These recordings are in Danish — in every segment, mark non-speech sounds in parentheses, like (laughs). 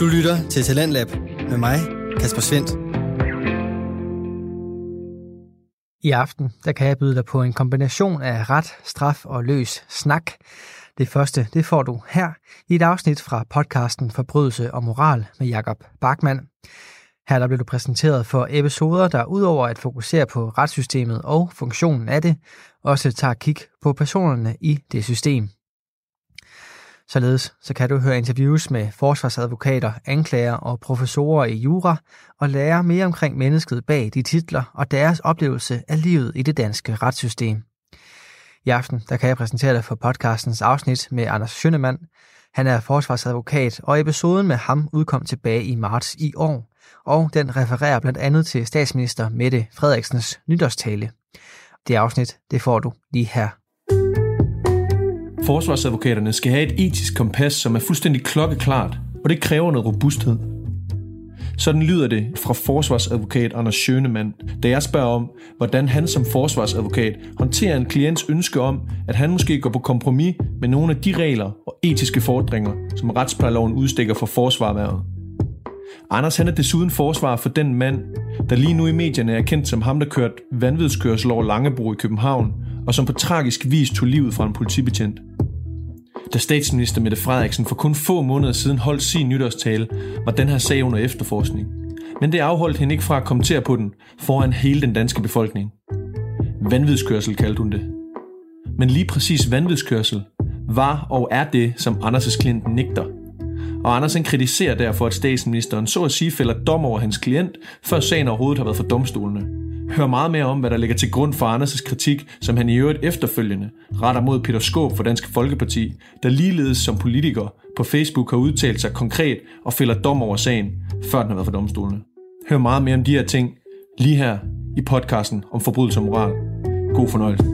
Du lytter til Talentlab med mig, Kasper Svendt. I aften der kan jeg byde dig på en kombination af ret, straf og løs snak. Det første det får du her i et afsnit fra podcasten Forbrydelse og Moral med Jakob Bachmann. Her der bliver du præsenteret for episoder, der udover at fokusere på retssystemet og funktionen af det, også tager kig på personerne i det system. Således så kan du høre interviews med forsvarsadvokater, anklager og professorer i jura og lære mere omkring mennesket bag de titler og deres oplevelse af livet i det danske retssystem. I aften der kan jeg præsentere dig for podcastens afsnit med Anders Schønemann. Han er forsvarsadvokat, og episoden med ham udkom tilbage i marts i år, og den refererer blandt andet til statsminister Mette Frederiksens nytårstale. Det afsnit, det får du lige her. Forsvarsadvokaterne skal have et etisk kompas, som er fuldstændig klokkeklart, og det kræver noget robusthed. Sådan lyder det fra forsvarsadvokat Anders Schønemann, da jeg spørger om, hvordan han som forsvarsadvokat håndterer en klients ønske om, at han måske går på kompromis med nogle af de regler og etiske fordringer, som retsplejeloven udstikker for forsvarværet. Anders han er desuden forsvar for den mand, der lige nu i medierne er kendt som ham, der kørte vanvidskørsel over Langebro i København, og som på tragisk vis tog livet fra en politibetjent. Da statsminister Mette Frederiksen for kun få måneder siden holdt sin nytårstale, var den her sag under efterforskning. Men det afholdt hende ikke fra at kommentere på den foran hele den danske befolkning. Vanvidskørsel kaldte hun det. Men lige præcis vanvidskørsel var og er det, som Anders' klient nægter. Og Andersen kritiserer derfor, at statsministeren så at sige fælder dom over hans klient, før sagen overhovedet har været for domstolene. Hør meget mere om, hvad der ligger til grund for Anders' kritik, som han i øvrigt efterfølgende retter mod Peter Skåb for Dansk Folkeparti, der ligeledes som politiker på Facebook har udtalt sig konkret og fælder dom over sagen, før den har været for domstolene. Hør meget mere om de her ting lige her i podcasten om forbrydelse og moral. God fornøjelse.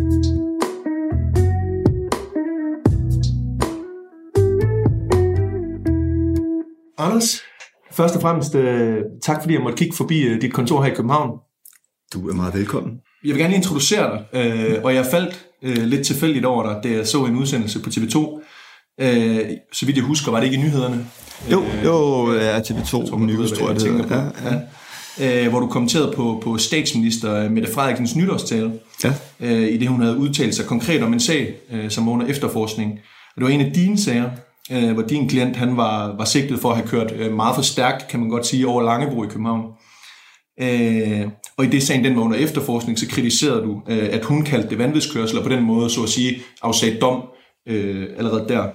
Anders, først og fremmest øh, tak fordi jeg måtte kigge forbi øh, dit kontor her i København. Du er meget velkommen. Jeg vil gerne lige introducere dig, øh, og jeg faldt øh, lidt tilfældigt over dig, da jeg så en udsendelse på TV2. Øh, så vidt jeg husker, var det ikke i nyhederne? Jo, jo, ja, TV2 tror, News, tror jeg, det hedder. Ja, ja. Ja. Øh, hvor du kommenterede på, på statsminister Mette Frederiksens nytårstale, Ja. øh, i det hun havde udtalt sig konkret om en sag, øh, som under efterforskning. Og det var en af dine sager, øh, hvor din klient han var, var sigtet for at have kørt øh, meget for stærkt, kan man godt sige, over Langebro i København. Øh, og i det sagen, den var under efterforskning, så kritiserede du, øh, at hun kaldte det vanvidskørsel, og på den måde, så at sige, afsagde dom øh, allerede der.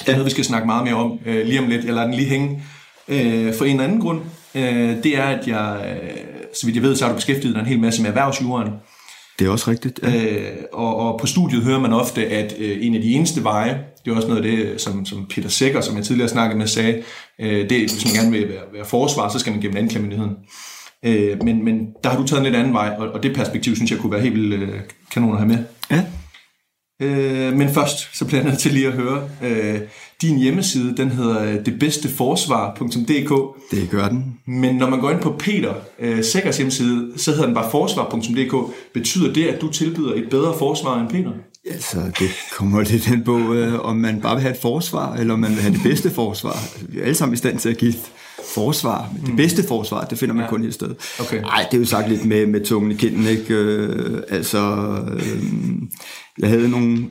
Det er noget, vi skal snakke meget mere om øh, lige om lidt. Jeg lader den lige hænge. Øh, for en anden grund, øh, det er, at jeg, øh, så vidt jeg ved, så har du beskæftiget dig en hel masse med erhvervsjuraen. Det er også rigtigt. Ja. Øh, og, og på studiet hører man ofte, at øh, en af de eneste veje, det er også noget af det, som, som Peter Sækker, som jeg tidligere snakkede med, sagde, øh, det hvis man gerne vil være, være forsvar, så skal man gennem anklagemyndigheden. Øh, men, men der har du taget en lidt anden vej, og, og det perspektiv, synes jeg kunne være helt vildt øh, kanon at have med. ja. Øh, men først, så bliver jeg nødt til lige at høre, øh, din hjemmeside, den hedder detbedsteforsvar.dk, Det gør den. men når man går ind på Peter øh, Sækkers hjemmeside, så hedder den bare forsvar.dk. Betyder det, at du tilbyder et bedre forsvar end Peter? Altså, det kommer (laughs) lidt den på, øh, om man bare vil have et forsvar, eller om man vil have det bedste forsvar. Vi er alle sammen i stand til at give forsvar. Men det bedste forsvar, det finder man Ja. kun et sted. Okay. Nej, det er jo sagt lidt med, med tungen i kinden, ikke? Øh, altså, øh, jeg havde nogle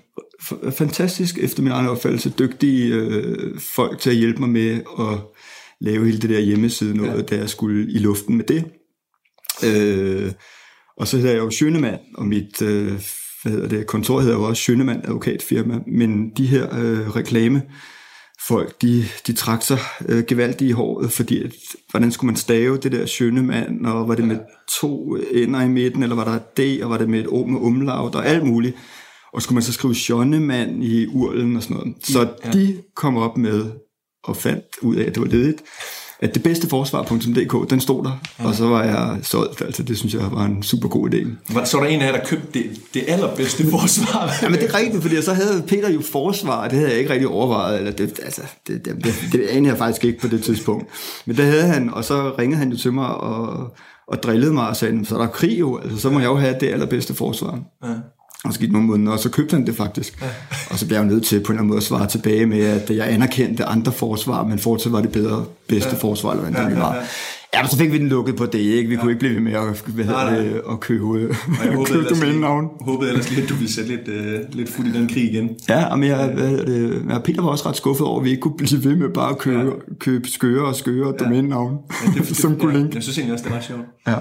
fantastisk, efter min egen opfattelse, dygtige øh, folk til at hjælpe mig med at lave hele det der hjemmeside noget, ja. da jeg skulle i luften med det. Øh, og så hedder jeg jo Schønemann, og mit øh, hvad hedder det, kontor hedder jo også Schønemann advokatfirma, men de her øh, reklame folk, de, de trak sig øh, gevaldigt i håret, fordi at, hvordan skulle man stave det der Schønemann, og var det med to ender i midten, eller var der et D, og var det med et O med umlaut, og alt muligt. Og skulle man så skrive Schønemann i urlen og sådan noget. Så ja. de kom op med og fandt ud af, at det var ledigt, at det bedste forsvar.dk, den stod der, ja. og så var jeg solgt. Altså, det synes jeg var en super god idé. Så var der en af jer, der købte det, det allerbedste forsvar. (laughs) Ja, men det er rigtigt, fordi så havde Peter jo forsvar, det havde jeg ikke rigtig overvejet, eller det, altså, det, det, det, det anede jeg faktisk ikke på det tidspunkt. Men det havde han, og så ringede han jo til mig og, og drillede mig og sagde, så er der krig jo, altså, så må jeg jo have det allerbedste forsvar. Ja. Og så gik nogle måneder, og så købte han det faktisk. Ja. Og så blev jeg jo nødt til på en eller anden måde at svare tilbage med, at jeg anerkendte andre forsvar, men fortsat var det bedre, bedste ja. forsvar, eller hvad det var. Ja, ja. Ja, så fik vi den lukket på det, ikke? Vi ja. kunne ikke blive ved med at, hvad nej, nej. Det, at købe, jeg (laughs) håbede købe domænenavn. Jeg håbede ellers lige, at du ville sætte lidt, uh, lidt fod i den krig igen. Ja, men jeg, hvad det, jeg, Peter var også ret skuffet over, at vi ikke kunne blive ved med bare at købe, ja. købe skøre og skøre ja. domænenavn, ja, det, (laughs) som kunne linke. Jeg synes egentlig også, det var sjovt. Ja.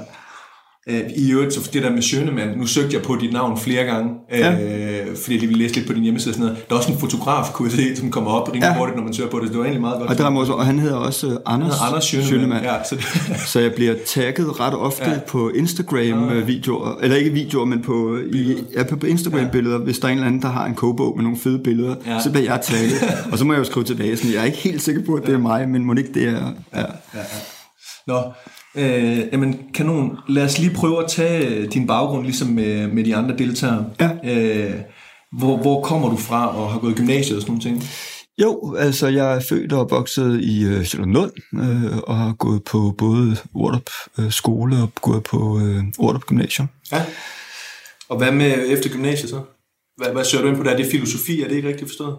Øh, I øvrigt, så det der med Schønemann, nu søgte jeg på dit navn flere gange, ja. øh, fordi jeg ville læse lidt på din hjemmeside og sådan noget. Der er også en fotograf, kunne jeg se, som kommer op rimelig ja. hurtigt, når man søger på det. Det var egentlig meget godt. Og, der er også, og han hedder også uh, Anders, Anders Schønemann. Ja, så, det... så jeg bliver tagget ret ofte ja. på Instagram-videoer, eller ikke videoer, men på, i, ja, på Instagram-billeder, ja. hvis der er en eller anden, der har en kogebog med nogle fede billeder, ja. så bliver jeg tagget. og så må jeg jo skrive tilbage, sådan, jeg er ikke helt sikker på, at det er mig, men må ikke det er... Ja. Ja, ja. Nå, Øh, jamen, kanon. Lad os lige prøve at tage øh, din baggrund, ligesom med, med de andre deltagere. Ja. Øh, hvor, hvor kommer du fra og har gået i gymnasiet og sådan nogle ting? Jo, altså jeg er født og opvokset i øh, Charlottenlund øh, og har gået på både Ordup øh, skole og gået på øh, Ordup Gymnasium. Ja. Og hvad med efter gymnasiet så? Hvad, hvad søger du ind på der? Det er filosofi, er det ikke rigtigt forstået?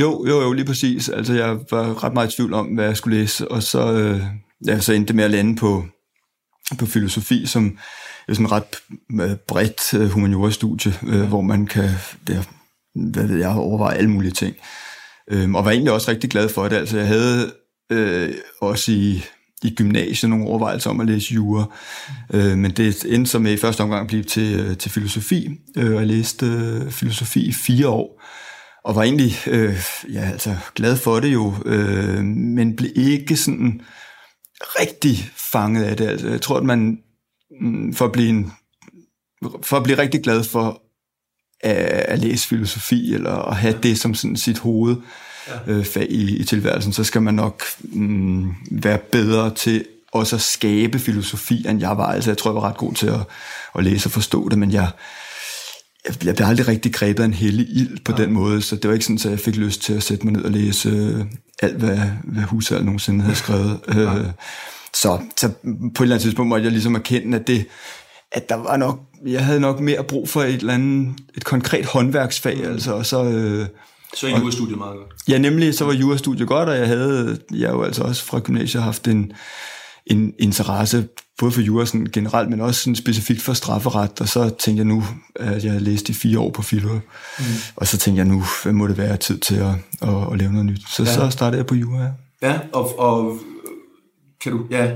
Jo, jo, jo, lige præcis. Altså jeg var ret meget i tvivl om, hvad jeg skulle læse, og så... Øh, ja, så endte det med at lande på, på filosofi, som er sådan ret øh, bredt øh, humaniora-studie, øh, hvor man kan, der, hvad ved jeg, overveje alle mulige ting. Øh, og var egentlig også rigtig glad for det. Altså, jeg havde øh, også i, i gymnasiet nogle overvejelser om at læse jura, øh, men det endte så med i første omgang at blive til, øh, til filosofi, øh, og jeg læste øh, filosofi i fire år, og var egentlig øh, ja, altså, glad for det jo, øh, men blev ikke sådan rigtig fanget af det. Altså, jeg tror, at man mm, for at blive, en, for at blive rigtig glad for at, at læse filosofi, eller at have det som sådan sit hoved, ja. øh, i, i tilværelsen, så skal man nok mm, være bedre til også at skabe filosofi, end jeg var. Altså, jeg tror, jeg var ret god til at, at læse og forstå det, men jeg, jeg, blev aldrig rigtig grebet af en hellig ild på ja. den måde, så det var ikke sådan, at jeg fik lyst til at sætte mig ned og læse øh, alt, hvad, hvad Husserl nogensinde havde skrevet. (laughs) Ja. Øh, så, så på et eller andet tidspunkt måtte jeg ligesom erkende, at det, at der var nok, jeg havde nok mere brug for et eller andet, et konkret håndværksfag, mm. altså, og så... Øh, så er jurastudiet meget godt. Ja, nemlig, så var jurastudiet godt, og jeg havde, jeg jo altså også fra gymnasiet haft en, en interesse både for jura sådan generelt, men også sådan specifikt for strafferet, og så tænkte jeg nu, at jeg havde læst i fire år på Filo, mm. og så tænkte jeg nu, hvad må det være tid til at, at, at lave noget nyt. Så ja. så startede jeg på jura. Ja, og, og kan du, ja,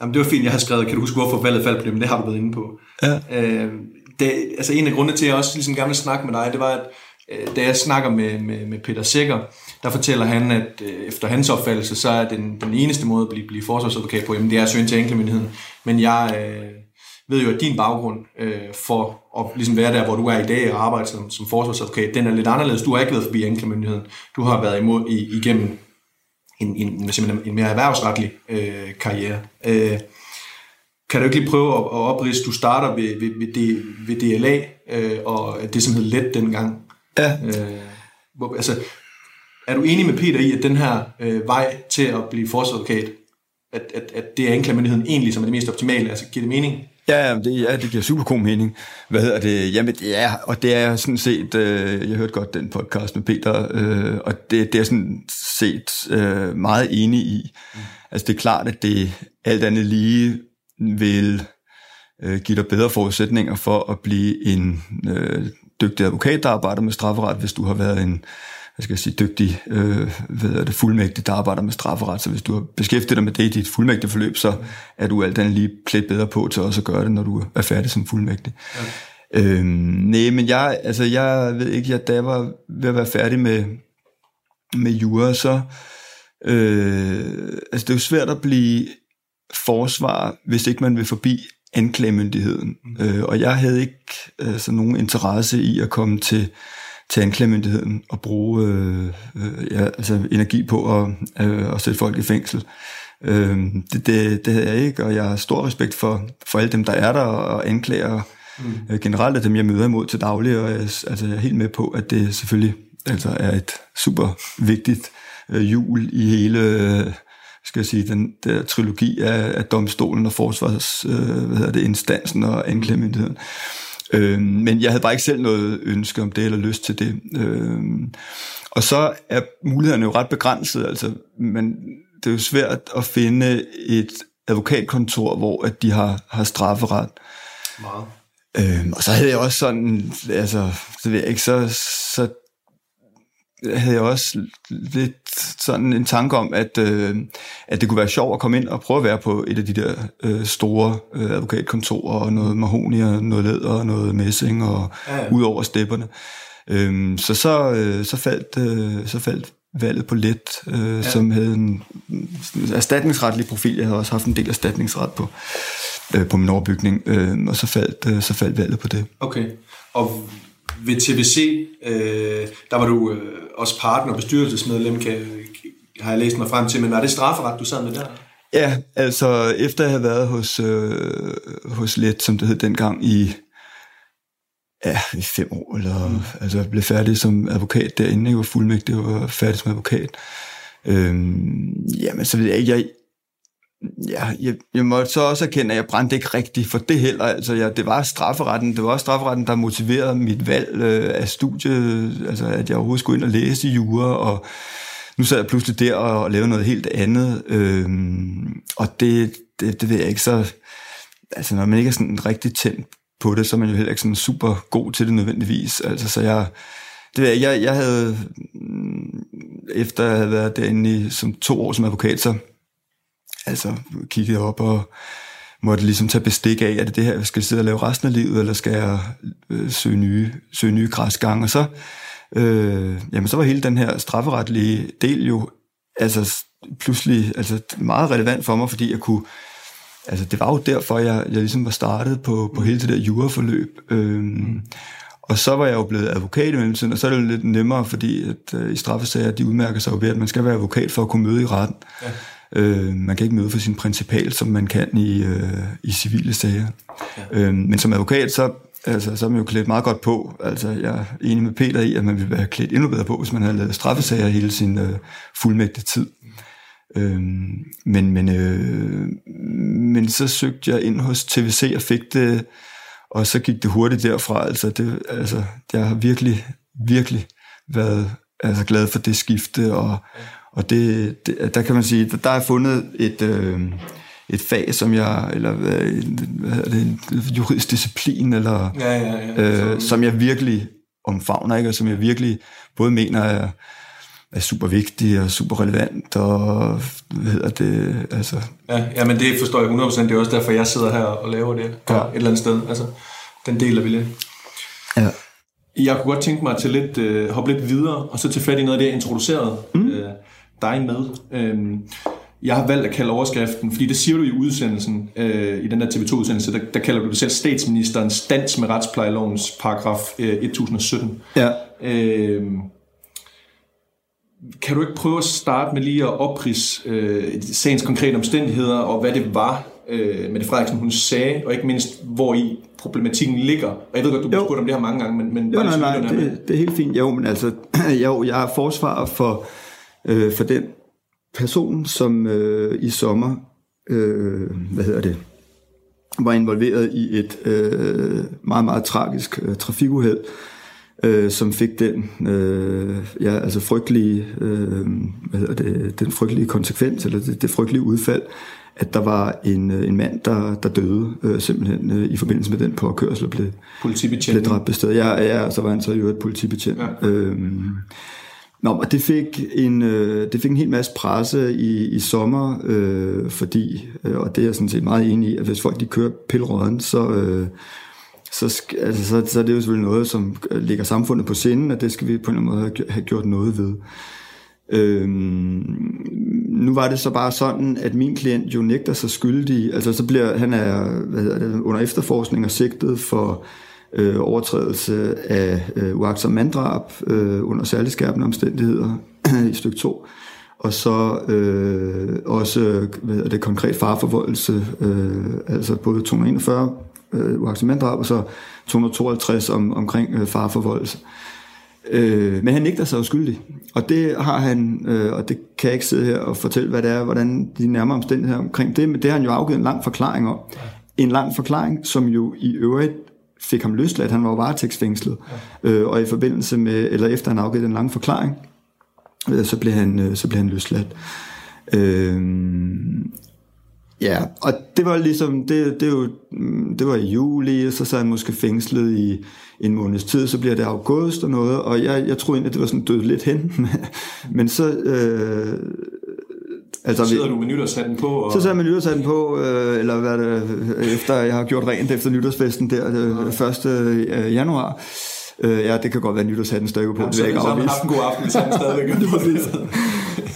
Jamen, det var fint, jeg har skrevet, kan du huske, hvorfor valget faldt på det, men det har du været inde på. Ja. Øh, det, altså en af grundene til, at jeg også ligesom gerne vil snakke med dig, det var, at øh, da jeg snakker med, med, med Peter Sikker, der fortæller han, at øh, efter hans opfattelse, så er den, den eneste måde at blive, blive forsvarsadvokat på, jamen det er at søge til anklagemyndigheden. Men jeg øh, ved jo, at din baggrund øh, for at ligesom være der, hvor du er i dag og arbejde som, som forsvarsadvokat, den er lidt anderledes. Du har ikke været forbi anklagemyndigheden. Du har været imod i, igennem en, en, en, en mere erhvervsretlig øh, karriere. Øh, kan du ikke lige prøve at, at oprise, du starter ved, ved, ved, D, ved DLA, øh, og det som hed let dengang. Ja. Øh, hvor, altså, er du enig med Peter i, at den her øh, vej til at blive forsvarsadvokat, at, at, at det er anklagemyndigheden egentlig, som er det mest optimale? Altså, giver det mening? Ja, det, ja, det giver super god mening. Hvad hedder det? Jamen, er, og det er sådan set, øh, jeg hørte godt den podcast med Peter, øh, og det, det er sådan set øh, meget enig i. Mm. Altså, det er klart, at det alt andet lige vil øh, give dig bedre forudsætninger for at blive en øh, dygtig advokat, der arbejder med strafferet, hvis du har været en jeg skal sige, dygtig øh, hvad er det, fuldmægtig, der arbejder med strafferet. Så hvis du har beskæftiget dig med det i dit fuldmægtige forløb, så er du alt andet lige plet bedre på til også at gøre det, når du er færdig som fuldmægtig. Ja. Øhm, nej, men jeg, altså, jeg ved ikke, jeg, da jeg var ved at være færdig med, med jura, så øh, altså, det er jo svært at blive forsvar, hvis ikke man vil forbi anklagemyndigheden. Mm. Øh, og jeg havde ikke altså, nogen interesse i at komme til til anklagemyndigheden og bruge øh, øh, ja, altså energi på at, øh, at sætte folk i fængsel. Øh, det, det, det havde jeg ikke, og jeg har stor respekt for, for alle dem, der er der og anklager mm. øh, generelt af dem, jeg møder imod til daglig, og jeg, altså, jeg er helt med på, at det selvfølgelig altså, er et super vigtigt øh, jul i hele øh, skal jeg sige, den der trilogi af, af domstolen og forsvars, øh, hvad hedder det, instansen og anklagemyndigheden. Øh, men jeg havde bare ikke selv noget ønske om det, eller lyst til det. Øh, og så er mulighederne jo ret begrænset, altså, men det er jo svært at finde et advokatkontor, hvor at de har, har strafferet. Meget. Øhm, og så havde jeg også sådan, altså, så ved jeg ikke, så, så havde jeg også lidt sådan en tanke om, at, øh, at det kunne være sjovt at komme ind og prøve at være på et af de der øh, store øh, advokatkontorer, og noget mahoni og noget læder og noget messing, og ja, ja. ud over stepperne. Øhm, så så, øh, så, faldt, øh, så faldt valget på let, øh, ja. som havde en erstatningsretlig profil. Jeg havde også haft en del erstatningsret på, øh, på min overbygning, øh, og så faldt, øh, så faldt valget på det. Okay, og ved TVC, øh, der var du øh, også partner og bestyrelsesmedlem, kan, har jeg læst mig frem til, men var det strafferet, du sad med der? Ja, altså efter jeg havde været hos, øh, hos Let, som det hed dengang, i ja, i fem år, eller mm. altså jeg blev færdig som advokat derinde, jeg var fuldmægtig, og færdig som advokat. Øhm, jamen, så ved jeg, jeg, ja, jeg, jeg måtte så også erkende, at jeg brændte ikke rigtigt for det heller. Altså, jeg, det var strafferetten, det var strafferetten, der motiverede mit valg øh, af studiet, altså at jeg overhovedet skulle ind og læse jura, og nu sad jeg pludselig der og, og lavede noget helt andet, øh, og det, det, det ved jeg ikke, så altså når man ikke er sådan rigtig tændt på det, så er man jo heller ikke sådan super god til det nødvendigvis. Altså, så jeg, det ved jeg, jeg, jeg havde, mm, efter at have været derinde i, som to år som advokat, så altså kiggede op og måtte ligesom tage bestik af, at det det her, skal jeg sidde og lave resten af livet, eller skal jeg øh, søge nye, søge nye græsgange? Og så, øh, jamen, så var hele den her strafferetlige del jo altså, pludselig altså, meget relevant for mig, fordi jeg kunne altså det var jo derfor, jeg, jeg ligesom var startet på, på hele det der juraforløb. Øh, mm. Og så var jeg jo blevet advokat i mellemtiden, og så er det jo lidt nemmere, fordi at, øh, i straffesager, de udmærker sig jo ved, at man skal være advokat for at kunne møde i retten. Ja. Øh, man kan ikke møde for sin principal, som man kan i, øh, i civile sager. Ja. Øh, men som advokat, så, altså, så er man jo klædt meget godt på. Altså, jeg er enig med Peter i, at man ville være klædt endnu bedre på, hvis man havde lavet straffesager hele sin øh, fuldmægtige tid. Øh, men, men, øh, men så søgte jeg ind hos TVC og fik det, og så gik det hurtigt derfra. Altså, det, altså jeg har virkelig, virkelig været altså, glad for det skifte, og, og det, det, der kan man sige, der, der er fundet et, øh, et fag, som jeg, eller hvad hedder det, en juridisk disciplin, eller, ja, ja, ja. Øh, som jeg virkelig omfavner, ikke? og som jeg virkelig både mener er, er super vigtig og super relevant, og hvad hedder det, altså... Ja, ja, men det forstår jeg 100%, det er også derfor, jeg sidder her og laver det ja. et eller andet sted, altså, den deler vi lidt. Ja. Jeg kunne godt tænke mig til lidt, uh, hoppe lidt videre, og så til fat i noget af det, jeg introducerede mm. Dig med. Uh, jeg har valgt at kalde overskriften, fordi det siger du i udsendelsen, uh, i den der TV2-udsendelse, der, der kalder du det selv statsministerens dans med retsplejelovens paragraf uh, 1017. Ja. Uh, kan du ikke prøve at starte med lige at oprise øh, sagens konkrete omstændigheder, og hvad det var, øh, Mette Frederiksen hun sagde, og ikke mindst, hvor i problematikken ligger. Og jeg ved godt, du har spurgt om det her mange gange, men, men jo, nej, nej, det, det er helt fint. Jo, men altså, (clears throat) jo, jeg er forsvar for, øh, for den person, som øh, i sommer, øh, hvad hedder det, var involveret i et øh, meget, meget tragisk øh, trafikuheld, øh, som fik den øh, ja, altså frygtelige, øh, hvad hedder det, den frygtelige konsekvens, eller det, det frygtelige udfald, at der var en, øh, en mand, der, der døde øh, simpelthen øh, i forbindelse med den påkørsel og blev, blev dræbt på stedet. Ja, ja, så var han så jo et politibetjent. Ja. Øhm, Nå, og det fik en, øh, det fik en hel masse presse i, i sommer, øh, fordi, øh, og det er jeg sådan set meget enig i, at hvis folk de kører pillerøden, så, øh, så, altså, så, så er det jo selvfølgelig noget, som øh, ligger samfundet på sinden, og det skal vi på en eller anden måde have gjort noget ved. Øhm, nu var det så bare sådan, at min klient jo nægter sig skyldig, altså så bliver han er, hvad hedder det, under efterforskning og sigtet for øh, overtrædelse af øh, uagtsom manddrab øh, under særlig skærpende omstændigheder (clears throat) i stykke 2, og så øh, også hvad hedder det, konkret farforvoldelse, øh, altså både 241 øh, uagtsom manddrab, og så 252 om, omkring øh, farforvoldelse. Øh, men han nægter sig uskyldig, og det har han, øh, og det kan jeg ikke sidde her og fortælle, hvad det er, hvordan de nærmere omstændigheder omkring det, men det har han jo afgivet en lang forklaring om. En lang forklaring, som jo i øvrigt fik ham løsladt. Han var jo varetægtsfængslet. Ja. Øh, og i forbindelse med, eller efter han afgivet en lang forklaring, øh, så, blev han, øh, så blev han løsladt. Øh, ja, og det var ligesom, det, det, var, det var i juli, så sad han måske fængslet i en måneds tid, så bliver det august og noget, og jeg, jeg troede egentlig, at det var sådan død lidt hen, (laughs) men så... Øh, Altså, så sidder du med nytårshatten på? Og... Så sidder jeg med nytårshatten på, øh, eller hvad det, efter jeg har gjort rent efter nytårsfesten der, øh, 1. Øh, januar. Øh, ja, det kan godt være nytårshatten stadig på. Ja, det vil jeg ikke afvise. Så en god aften, hvis han stadigvæk gør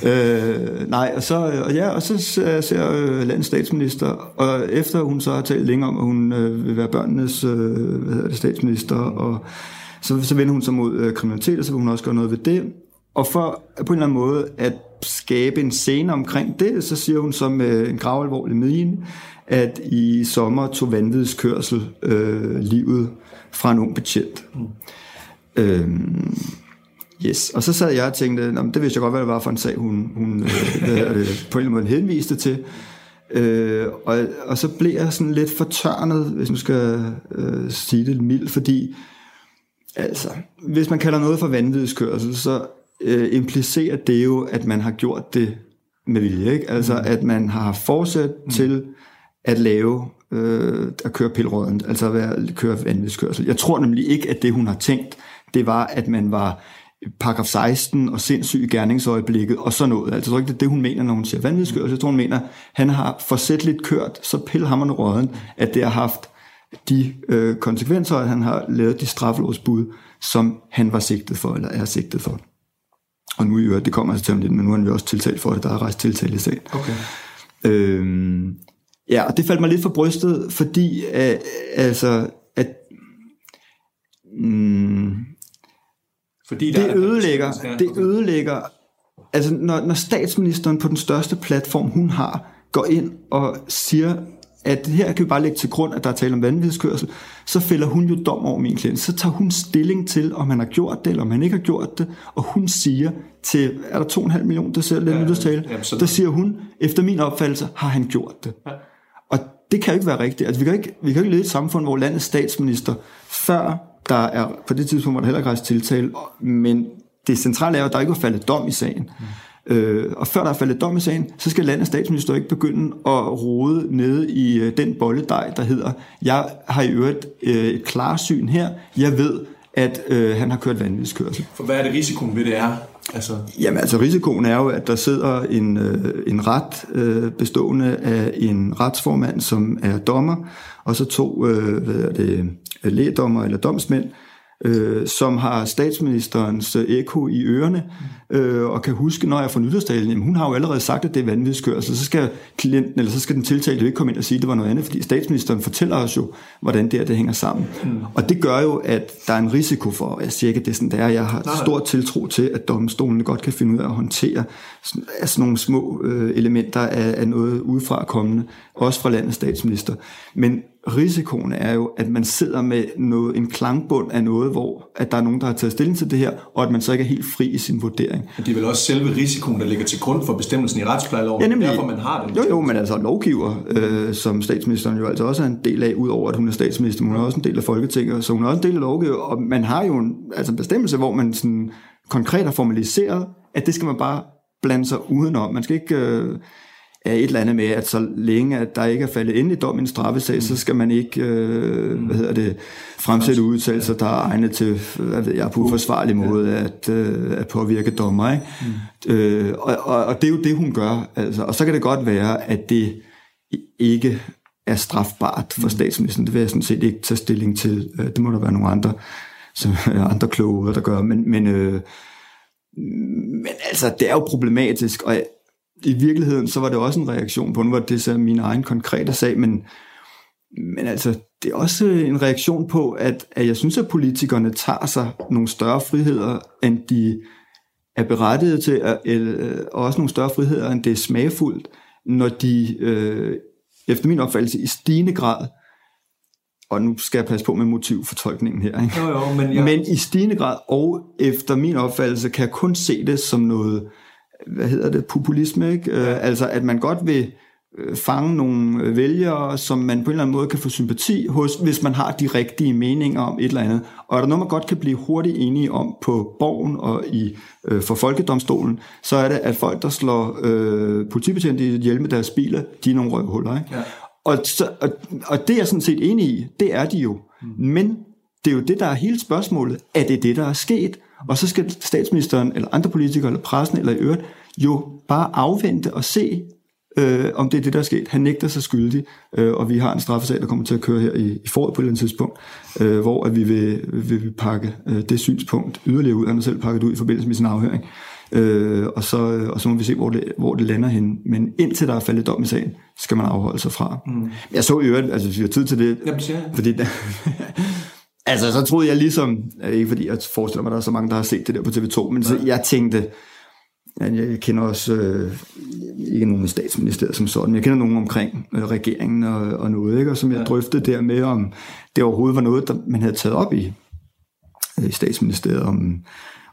(laughs) øh, nej, og så, og ja, og så ser, ser øh, landets statsminister, og efter hun så har talt længe om, at hun øh, vil være børnenes øh, hvad hedder det, statsminister, og så, så vender hun sig mod øh, kriminalitet, og så vil hun også gøre noget ved det. Og for på en eller anden måde at skabe en scene omkring det, så siger hun så med en gravalvorlig medien, at i sommer tog vanvidskørsel øh, livet fra en ung betjent. Mm. Øhm, yes. Og så sad jeg og tænkte, det vidste jeg godt, hvad det var for en sag, hun, hun øh, det, på en eller anden måde henviste til. Øh, og, og så blev jeg sådan lidt fortørnet, hvis man skal øh, sige det mildt, fordi altså, hvis man kalder noget for vanvidskørsel, så øh, implicerer det jo, at man har gjort det med vilje. Ikke? Altså, mm. at man har fortsat mm. til at lave, øh, at køre pilråden, altså at være, køre vanvidskørsel. Jeg tror nemlig ikke, at det, hun har tænkt, det var, at man var paragraf 16 og sindssyg i gerningsøjeblikket og sådan noget. Altså, jeg tror ikke, det er det, hun mener, når hun siger vanvidskørsel. Jeg tror, hun mener, han har forsætteligt kørt så pilhammerende råden, at det har haft de øh, konsekvenser, at han har lavet de straffelåsbud, som han var sigtet for, eller er sigtet for. Og nu i øvrigt, det kommer altså til om lidt, men nu er vi også tiltalt for det, der er rejst tiltale i sagen. Okay. Øhm, ja, og det faldt mig lidt for brystet, fordi uh, altså, at mm, fordi det ødelægger, det ødelægger, altså når, når statsministeren på den største platform, hun har, går ind og siger, at her kan vi bare lægge til grund, at der er tale om vanvidskørsel, så fælder hun jo dom over min klient. Så tager hun stilling til, om han har gjort det, eller om han ikke har gjort det, og hun siger til, er der 2,5 millioner, der ser den ja, nytårstale, ja, der siger hun, efter min opfattelse, har han gjort det. Ja. Og det kan jo ikke være rigtigt. Altså, vi, kan ikke, vi kan ikke leve i et samfund, hvor landets statsminister, før der er, på det tidspunkt hvor der heller ikke tiltale, men det centrale er jo, at der ikke var faldet dom i sagen. Mm. Øh, og før der er faldet dom i sagen, så skal landets statsminister ikke begynde at rode nede i øh, den bolledej, der hedder, jeg har i øvrigt øh, et klarsyn her, jeg ved, at øh, han har kørt vanvidskørsel. For hvad er det risikoen ved det er? Altså... Jamen altså risikoen er jo, at der sidder en, øh, en ret øh, bestående af en retsformand, som er dommer, og så to øh, hvad er det, lægdommer eller domsmænd, øh, som har statsministerens øh, ekko i ørerne, øh, og kan huske, når jeg får nytårstalen, jamen hun har jo allerede sagt, at det er vanvidskørsel, så skal klienten, eller så skal den tiltalte jo ikke komme ind og sige, at det var noget andet, fordi statsministeren fortæller os jo, hvordan det er, det hænger sammen. Mm. Og det gør jo, at der er en risiko for, at jeg siger ikke, at det er sådan, der. Jeg har stor tiltro til, at domstolene godt kan finde ud af at håndtere sådan, altså nogle små øh, elementer af, af noget udefra kommende, også fra landets statsminister. Men risikoen er jo, at man sidder med noget, en klangbund af noget, hvor at der er nogen, der har taget stilling til det her, og at man så ikke er helt fri i sin vurdering. Men det er vel også selve risikoen, der ligger til grund for bestemmelsen i retsplejeloven, ja, nemlig, derfor man har den. Jo, jo, men altså lovgiver, øh, som statsministeren jo altså også er en del af, udover at hun er statsminister, hun er også en del af Folketinget, så hun er også en del af lovgiver, og man har jo en altså en bestemmelse, hvor man sådan konkret har formaliseret, at det skal man bare blande sig udenom. Man skal ikke... Øh, er et eller andet med, at så længe at der ikke er faldet endelig dom i en straffesag, mm. så skal man ikke øh, hvad hedder det, fremsætte udtalelser, der er egnet til hvad ved jeg, på uforsvarlig måde at, øh, at påvirke dommer. Ikke? Mm. Øh, og, og, og det er jo det, hun gør. Altså. Og så kan det godt være, at det ikke er strafbart for mm. statsministeren. Det vil jeg sådan set ikke tage stilling til. Øh, det må der være nogle andre, som, andre kloge, der gør. Men, men, øh, men altså, det er jo problematisk, og i virkeligheden, så var det også en reaktion på, nu var det så min egen konkrete sag, men, men altså, det er også en reaktion på, at, at jeg synes, at politikerne tager sig nogle større friheder, end de er berettiget til, og også nogle større friheder, end det er smagfuldt, når de, øh, efter min opfattelse, i stigende grad og nu skal jeg passe på med motivfortolkningen her, ikke? Jo, jo, men, jeg... men i stigende grad, og efter min opfattelse, kan jeg kun se det som noget hvad hedder det, populisme, ikke? Ja. Øh, altså, at man godt vil øh, fange nogle øh, vælgere, som man på en eller anden måde kan få sympati hos, hvis man har de rigtige meninger om et eller andet. Og er der noget, man godt kan blive hurtigt enige om på borgen og i øh, for folkedomstolen, så er det, at folk, der slår øh, politibetjente ihjel med deres biler, de er nogle røvhuller. Ikke? Ja. Og, så, og, og det er jeg sådan set enig i, det er de jo. Mm. Men det er jo det, der er hele spørgsmålet. Er det det, der er sket? Og så skal statsministeren, eller andre politikere, eller pressen, eller i øvrigt, jo bare afvente og se, øh, om det er det, der er sket. Han nægter sig skyldig, øh, og vi har en straffesag, der kommer til at køre her i, i foråret på et eller andet tidspunkt, øh, hvor at vi vil, vil, vil pakke øh, det synspunkt yderligere ud. Han har selv pakket ud i forbindelse med sin afhøring. Øh, og, så, og så må vi se, hvor det, hvor det lander hen. Men indtil der er faldet dom i sagen, skal man afholde sig fra. Mm. Jeg så i øvrigt, altså hvis vi har tid til det, Jamen, ja. fordi altså så troede jeg ligesom, ikke fordi jeg forestiller mig, at der er så mange, der har set det der på TV2, men så jeg tænkte, jeg kender også øh, ikke nogen i statsministeriet som sådan, jeg kender nogen omkring øh, regeringen og, og noget, ikke? og som jeg ja. drøftede der med, om det overhovedet var noget, der man havde taget op i, øh, i statsministeriet, om,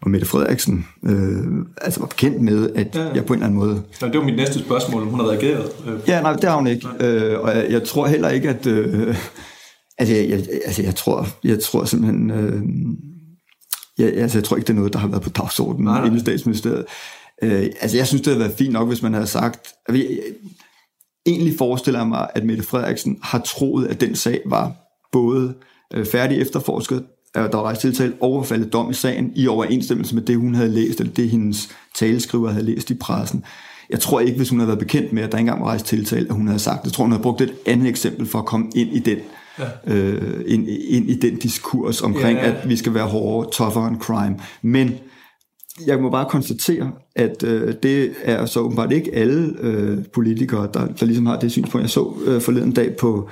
om Mette Frederiksen øh, altså var bekendt med, at ja, ja. jeg på en eller anden måde... Ja, det var mit næste spørgsmål, om hun har reageret. Øh. Ja, nej, det har hun ikke. Øh, og jeg, jeg tror heller ikke, at... Øh, altså, jeg, jeg, altså, jeg tror, jeg tror simpelthen... Øh, jeg, altså, jeg tror ikke, det er noget, der har været på dagsordenen i statsministeriet. Øh, altså, jeg synes, det havde været fint nok, hvis man havde sagt... At vi, egentlig forestiller jeg mig, at Mette Frederiksen har troet, at den sag var både øh, færdig efterforsket, der var rejst tiltale overfaldet dom i sagen i overensstemmelse med det, hun havde læst, eller det, hendes taleskriver havde læst i pressen. Jeg tror ikke, hvis hun havde været bekendt med, at der engang var rejst tiltale, at hun havde sagt det. Jeg tror, hun havde brugt et andet eksempel for at komme ind i den, ja. øh, ind, ind i den diskurs omkring, ja, ja. at vi skal være hårdere, tougher on crime. Men jeg må bare konstatere, at øh, det er så åbenbart ikke alle øh, politikere, der, der ligesom har det synspunkt. Jeg så øh, forleden dag på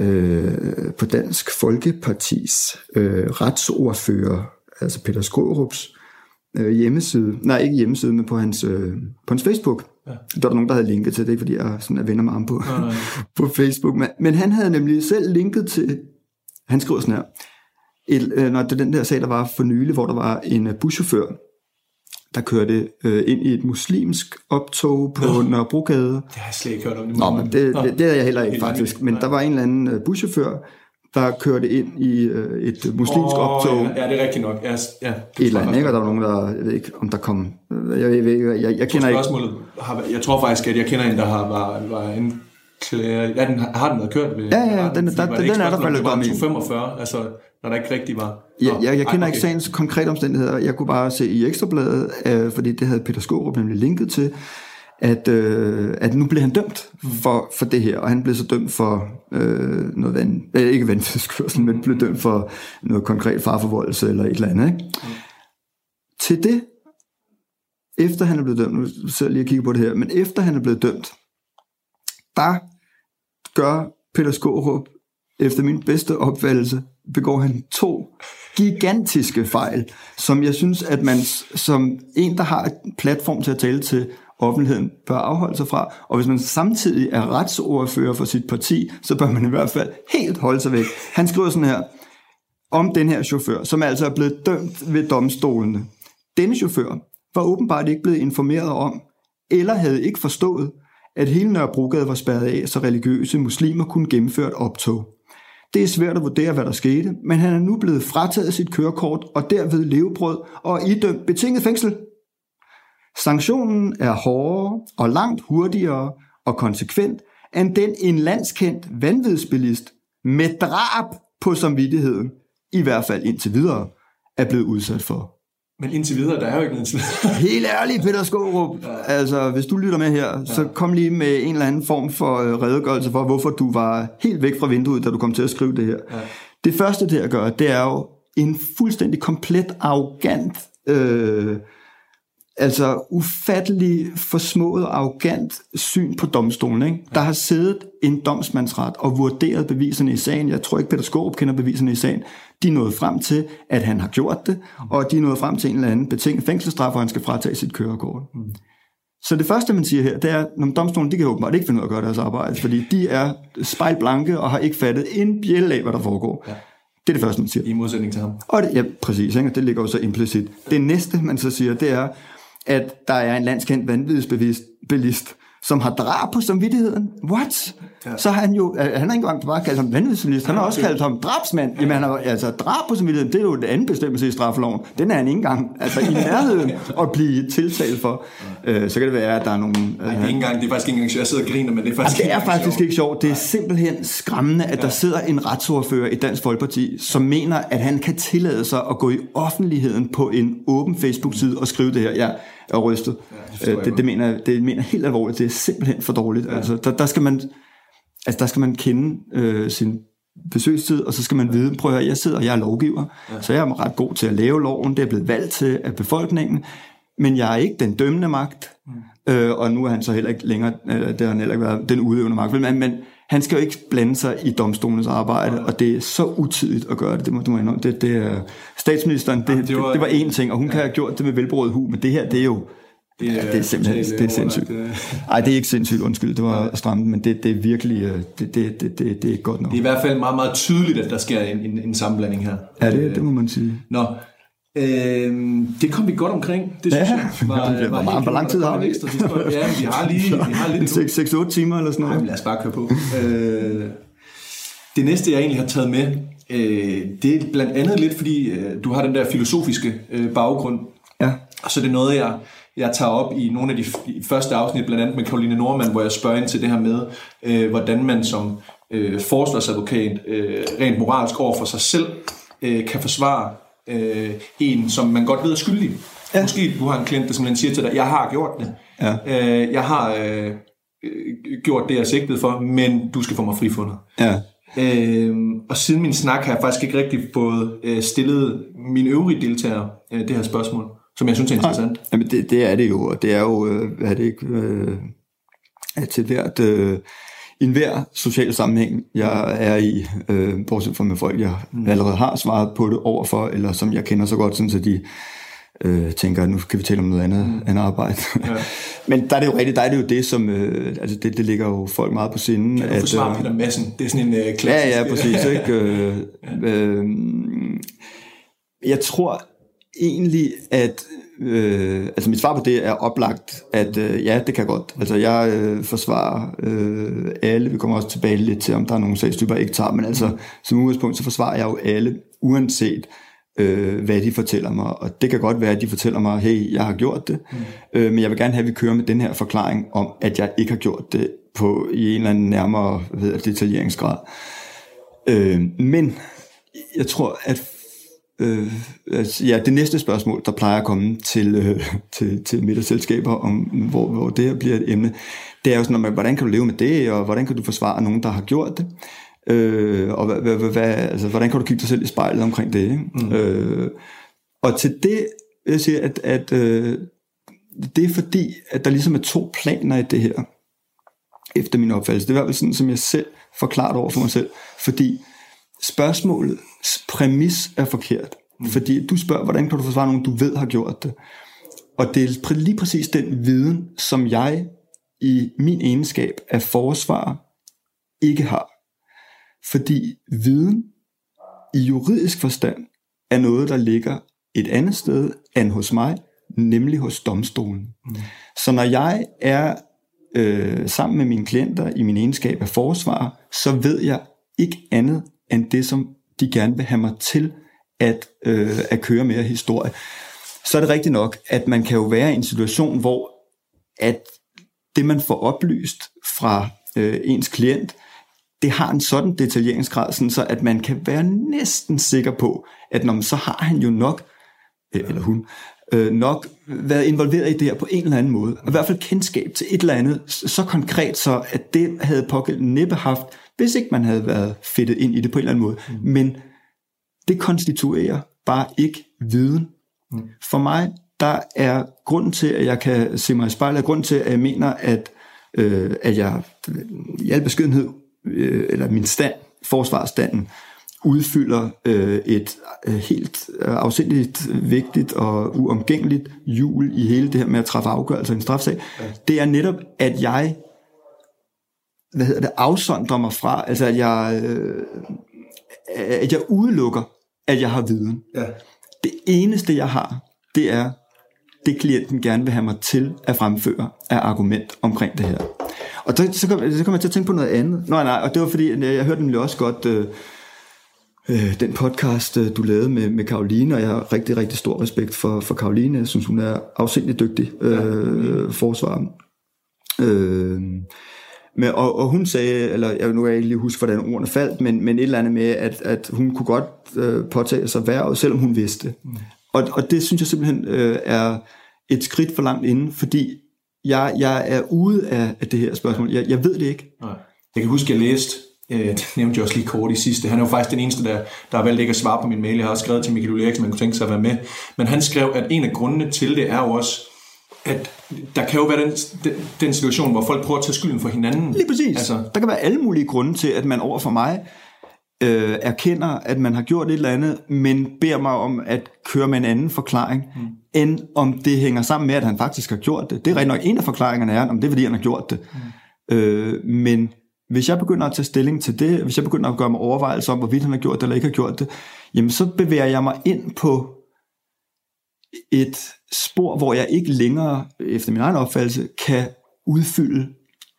øh, på Dansk Folkepartis øh, retsordfører, altså Peter Skårups øh, hjemmeside, nej ikke hjemmeside, men på hans, øh, på hans Facebook. Ja. Der var nogen, der havde linket til det, fordi jeg sådan er venner med ham på, nej, nej. (laughs) på Facebook. Men, men han havde nemlig selv linket til, han skriver sådan her, et, øh, når det den der sag, der var for nylig, hvor der var en buschauffør, der kørte øh, ind i et muslimsk optog på Nå. Nørrebrogade. Det har jeg slet ikke hørt om. Det Nå, men det, det, det er jeg heller ikke faktisk. Men der var en eller anden øh, buschauffør, der kørte ind i øh, et muslimsk oh, optog. Ja, ja, det er rigtigt nok. Ja, ja, et eller andet, ikke? Og der var nogen, der, jeg ved ikke, om der kom... Jeg, jeg, jeg, jeg, jeg, kender ikke... Har, jeg tror faktisk, at jeg kender en, der har, var, var en. Ja, den, har den været kørt ved? Ja, ja, den, der, den, den er der faldet dom i. 245, altså når der ikke rigtig var... Ja, jeg, jeg, jeg kender Ej, okay. ikke sagens konkrete omstændigheder. Jeg kunne bare se i Ekstrabladet, øh, fordi det havde Peter Skorup nemlig linket til, at, øh, at nu blev han dømt for, for det her, og han blev så dømt for øh, noget vand, øh, ikke vandfødskørsel, men blev dømt for noget konkret farforvoldelse eller et eller andet. Ikke? Mm. Til det, efter han er blevet dømt, nu sidder jeg lige og kigger på det her, men efter han er blevet dømt, der gør Peter Skårup, efter min bedste opfattelse, begår han to gigantiske fejl, som jeg synes, at man som en, der har et platform til at tale til offentligheden, bør afholde sig fra. Og hvis man samtidig er retsordfører for sit parti, så bør man i hvert fald helt holde sig væk. Han skriver sådan her, om den her chauffør, som altså er blevet dømt ved domstolene. Denne chauffør var åbenbart ikke blevet informeret om, eller havde ikke forstået, at hele Nørrebrogade var spærret af, så religiøse muslimer kunne gennemføre et optog. Det er svært at vurdere, hvad der skete, men han er nu blevet frataget sit kørekort og derved levebrød og idømt betinget fængsel. Sanktionen er hårdere og langt hurtigere og konsekvent end den en landskendt vanvidsbilist med drab på samvittigheden, i hvert fald indtil videre, er blevet udsat for. Men indtil videre, der er jo ikke noget (laughs) Helt ærligt, Peter Skårup. Ja. Altså, hvis du lytter med her, ja. så kom lige med en eller anden form for øh, redegørelse for, hvorfor du var helt væk fra vinduet, da du kom til at skrive det her. Ja. Det første, det at gøre, det er jo en fuldstændig komplet arrogant øh, altså ufattelig forsmået og arrogant syn på domstolen. Ikke? Der har siddet en domsmandsret og vurderet beviserne i sagen. Jeg tror ikke, Peter Skorup kender beviserne i sagen. De nåede frem til, at han har gjort det, og de nåede frem til en eller anden betinget fængselsstraf, hvor han skal fratage sit kørekort. Mm. Så det første, man siger her, det er, at domstolen de kan åbenbart ikke finde ud af at gøre deres arbejde, fordi de er spejlblanke og har ikke fattet en bjæl af, hvad der foregår. Ja. Det er det første, man siger. I modsætning til ham. Og det, ja, præcis. Ikke? Det ligger jo så implicit. Det næste, man så siger, det er, at der er en landskendt vanvidsbevidst bilist, som har drab på samvittigheden. What? Ja. Så har han jo, han har ikke engang bare kaldt ham vanvidsjournalist, han har også kaldt ham drabsmand. Jamen, han har, altså, drab på samvittigheden, det er jo den anden bestemmelse i straffeloven. Den er han ikke engang altså, i nærheden (laughs) at blive tiltalt for. Øh, så kan det være, at der er nogle... Nej, det er, ikke engang, det er faktisk ikke engang, jeg sidder og griner, men det er faktisk, altså, det er faktisk ikke sjovt. Det er simpelthen skræmmende, at der sidder en retsordfører i Dansk Folkeparti, som mener, at han kan tillade sig at gå i offentligheden på en åben Facebook-side og skrive det her. Ja, er rystet. Ja, det, øh, det, det, mener, jeg, det mener jeg helt alvorligt. Det er simpelthen for dårligt. Ja. Altså, der, der, skal man, altså, der skal man kende øh, sin besøgstid, og så skal man vide, prøv at høre, jeg sidder og jeg er lovgiver, ja. så jeg er ret god til at lave loven, det er blevet valgt til af befolkningen, men jeg er ikke den dømmende magt, mm. øh, og nu er han så heller ikke længere, øh, det har han heller ikke været den udøvende magt, men, men han skal jo ikke blande sig i domstolens arbejde, og det er så utidigt at gøre det, det må du må det, det er statsministeren, det, ja, det, var, det, det var én ting, og hun ja. kan have gjort det med velbrødet hu, men det her, det er jo, det er, ja, det er simpelthen det er sindssygt. Nej, det er ikke sindssygt, undskyld, det var stramt, men det, det er virkelig, øh, det, det, det, det, det er godt nok. Det er i hvert fald meget, meget tydeligt, at der sker en, en, en sammenblanding her. Ja, det, det må man sige. Nå, Øh, det kom vi godt omkring. Det synes ja, jeg (laughs) var, det var, var hvor lang tid har vi? Ekstra ja, vi har lige, (laughs) vi har lidt 6-8 timer eller sådan noget. Nej, lad os bare køre på. øh, det næste, jeg egentlig har taget med, øh, det er blandt andet lidt, fordi øh, du har den der filosofiske øh, baggrund. Ja. Og så er det noget, jeg, jeg tager op i nogle af de første afsnit, blandt andet med Karoline Norman, hvor jeg spørger ind til det her med, øh, hvordan man som øh, forsvarsadvokat øh, rent moralsk over for sig selv øh, kan forsvare øh, en, som man godt ved er skyldig. Ja. Måske du har en klient, der simpelthen siger til dig, jeg har gjort det. Ja. Øh, jeg har øh, gjort det, jeg er sigtet for, men du skal få mig frifundet. Ja. Øh, og siden min snak har jeg faktisk ikke rigtig fået øh, stillet mine øvrige deltagere øh, det her spørgsmål, som jeg synes er interessant. Nej, jamen det, det er det jo, og det er jo, øh, er det ikke, øh, at til hvert... Øh, i enhver social sammenhæng, jeg er i, øh, bortset fra med folk, jeg allerede har svaret på det overfor, eller som jeg kender så godt, sådan, så de øh, tænker, at nu kan vi tale om noget andet, mm. andet arbejde. Ja. (laughs) Men der er det jo rigtigt, der er det jo det, som, øh, altså det, det ligger jo folk meget på sinden. Kan du forsvare øh, Peter Madsen? Det er sådan en øh, klassisk... Ja, ja, præcis. (laughs) Ikke? Øh, øh, jeg tror egentlig, at Øh, altså mit svar på det er oplagt, at øh, ja, det kan godt. Altså jeg øh, forsvarer øh, alle. Vi kommer også tilbage lidt til, om der er nogle sagstyper, jeg ikke tager. Men altså som udgangspunkt, så forsvarer jeg jo alle, uanset øh, hvad de fortæller mig. Og det kan godt være, at de fortæller mig, hey, jeg har gjort det. Mm. Øh, men jeg vil gerne have, at vi kører med den her forklaring om, at jeg ikke har gjort det på i en eller anden nærmere ved, detaljeringsgrad. Øh, men jeg tror, at øh, altså, ja, det næste spørgsmål, der plejer at komme til, øh, (laughs) til, til middagsselskaber, om, hvor, hvor det her bliver et emne, det er jo sådan, hvordan kan du leve med det, og hvordan kan du forsvare nogen, der har gjort det, øh, og hvad, hvad, hvad, altså, hvordan kan du kigge dig selv i spejlet omkring det. Ikke? Mm. Øh, og til det vil jeg sige, at, at øh, det er fordi, at der ligesom er to planer i det her, efter min opfattelse. Det er i hvert fald sådan, som jeg selv forklarer over for mig selv, fordi spørgsmålet præmis er forkert. Mm. Fordi du spørger, hvordan kan du forsvare nogen, du ved har gjort det. Og det er lige præcis den viden, som jeg i min egenskab af forsvar ikke har. Fordi viden i juridisk forstand er noget, der ligger et andet sted end hos mig, nemlig hos domstolen. Mm. Så når jeg er øh, sammen med mine klienter i min egenskab af forsvar, så ved jeg ikke andet end det, som de gerne vil have mig til at, øh, at køre mere historie. Så er det rigtigt nok, at man kan jo være i en situation, hvor at det, man får oplyst fra øh, ens klient, det har en sådan detaljeringsgrad, sådan så at man kan være næsten sikker på, at når man, så har han jo nok, øh, eller hun, øh, nok været involveret i det her på en eller anden måde. Og i hvert fald kendskab til et eller andet så konkret, så at det havde pågældende næppe haft hvis ikke man havde været fedtet ind i det på en eller anden måde. Mm. Men det konstituerer bare ikke viden. Mm. For mig, der er grunden til, at jeg kan se mig i spejlet, grund til, at jeg mener, at, øh, at jeg i al beskedenhed, øh, eller min stand, forsvarsstanden, udfylder øh, et øh, helt øh, afsindigt vigtigt og uomgængeligt jul i hele det her med at træffe afgørelser i en strafsag, ja. det er netop, at jeg hvad hedder det, afsondrer mig fra, altså at jeg, øh, at jeg udelukker, at jeg har viden. Ja. Det eneste, jeg har, det er det klienten gerne vil have mig til at fremføre af argument omkring det her. Og så, så, kom, så kom jeg til at tænke på noget andet. Nej, nej, og det var fordi, jeg, jeg hørte nemlig også godt øh, øh, den podcast, øh, du lavede med, med Karoline, og jeg har rigtig, rigtig stor respekt for, for Karoline. Jeg synes, hun er afsindelig dygtig øh, ja. forsvar. Øh, men, og, og hun sagde, eller jeg nu kan jeg ikke lige huske, hvordan ordene faldt, men, men et eller andet med, at, at hun kunne godt øh, påtage sig værvet, selvom hun vidste. Mm. Og, og det synes jeg simpelthen øh, er et skridt for langt inden, fordi jeg, jeg er ude af, af det her spørgsmål. Jeg, jeg ved det ikke. Nej. Jeg kan huske, jeg læste, øh, (laughs) det nævnte jeg også lige kort i sidste, han er jo faktisk den eneste, der, der har valgt ikke at svare på min mail. Jeg har også skrevet til Michael Ulriksen, man kunne tænke sig at være med. Men han skrev, at en af grundene til det er jo også, at der kan jo være den, den, den situation, hvor folk prøver at tage skylden for hinanden. Lige præcis. Altså. Der kan være alle mulige grunde til, at man over for mig øh, erkender, at man har gjort et eller andet, men beder mig om at køre med en anden forklaring, mm. end om det hænger sammen med, at han faktisk har gjort det. Det er rigtig nok en af forklaringerne er, om det er, fordi han har gjort det. Mm. Øh, men hvis jeg begynder at tage stilling til det, hvis jeg begynder at gøre mig overvejelser om, hvorvidt han har gjort det eller ikke har gjort det, jamen så bevæger jeg mig ind på et spor, hvor jeg ikke længere, efter min egen opfattelse, kan udfylde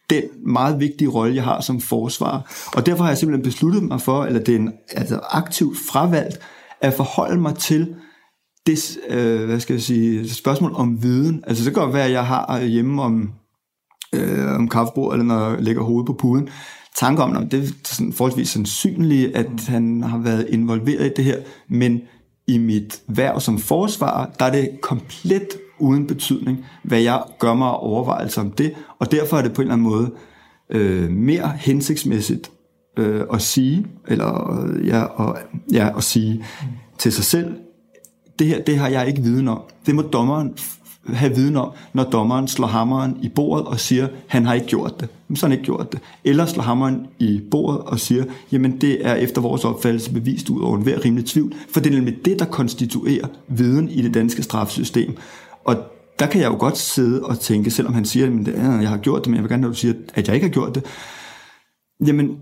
den meget vigtige rolle, jeg har som forsvar. Og derfor har jeg simpelthen besluttet mig for, eller det er en, altså aktivt fravalgt, at forholde mig til det øh, hvad skal jeg sige, spørgsmål om viden. Altså det kan godt være, at jeg har øh, hjemme om, øh, om kaffebord, eller når jeg lægger hovedet på puden, tanker om, at det er sådan forholdsvis sandsynligt, at han har været involveret i det her, men i mit værv som forsvar, der er det komplet uden betydning, hvad jeg gør mig overvejelser om det, og derfor er det på en eller anden måde øh, mere hensigtsmæssigt øh, at sige, eller øh, ja, og, ja, at sige til sig selv, det her, det har jeg ikke viden om. Det må dommeren have viden om, når dommeren slår hammeren i bordet og siger, han har ikke gjort det. Men så har han ikke gjort det. Eller slår hammeren i bordet og siger, jamen det er efter vores opfattelse bevist ud over enhver rimelig tvivl, for det er nemlig det, der konstituerer viden i det danske strafsystem. Og der kan jeg jo godt sidde og tænke, selvom han siger, at jeg har gjort det, men jeg vil gerne have, at du siger, at jeg ikke har gjort det. Jamen,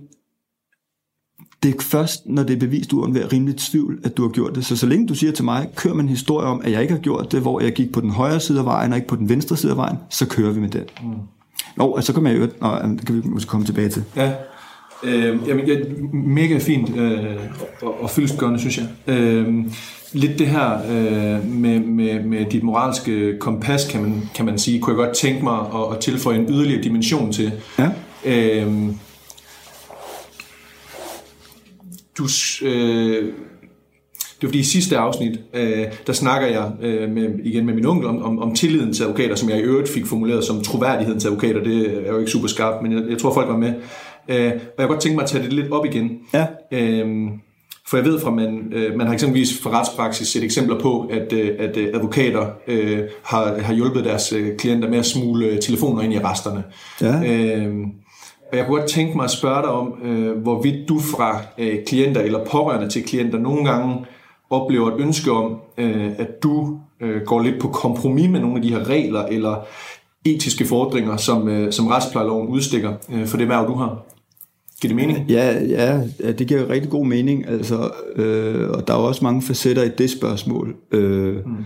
det er først, når det er bevist uden ved rimelig tvivl, at du har gjort det. Så så længe du siger til mig, kør med en historie om, at jeg ikke har gjort det, hvor jeg gik på den højre side af vejen og ikke på den venstre side af vejen, så kører vi med den. Mm. Nå, altså, så kommer jeg jo, og det kan vi måske komme tilbage til. Ja, øh, jamen, ja, mega fint øh, og, og fyldestgørende, synes jeg. Øh, lidt det her øh, med, med, med dit moralske kompas, kan man, kan man sige, kunne jeg godt tænke mig at, at tilføje en yderligere dimension til. Ja. Øh, du, øh, det var fordi i sidste afsnit, øh, der snakker jeg øh, med, igen med min onkel om, om, om tilliden til advokater, som jeg i øvrigt fik formuleret som troværdigheden til advokater. Det er jo ikke super skarpt, men jeg, jeg tror folk var med. Øh, og jeg kan godt tænke mig at tage det lidt op igen. Ja. Øh, for jeg ved fra, man, øh, man har eksempelvis for retspraksis set eksempler på, at, øh, at øh, advokater øh, har, har hjulpet deres øh, klienter med at smule telefoner ind i resterne. Ja. Øh, og jeg kunne godt tænke mig at spørge dig om, øh, hvorvidt du fra øh, klienter eller pårørende til klienter nogle gange oplever et ønske om, øh, at du øh, går lidt på kompromis med nogle af de her regler eller etiske fordringer, som, øh, som retsplejeloven udstikker øh, for det værv, du har. Giver det mening? Ja, ja, det giver rigtig god mening. Altså, øh, og der er også mange facetter i det spørgsmål. Øh, mm.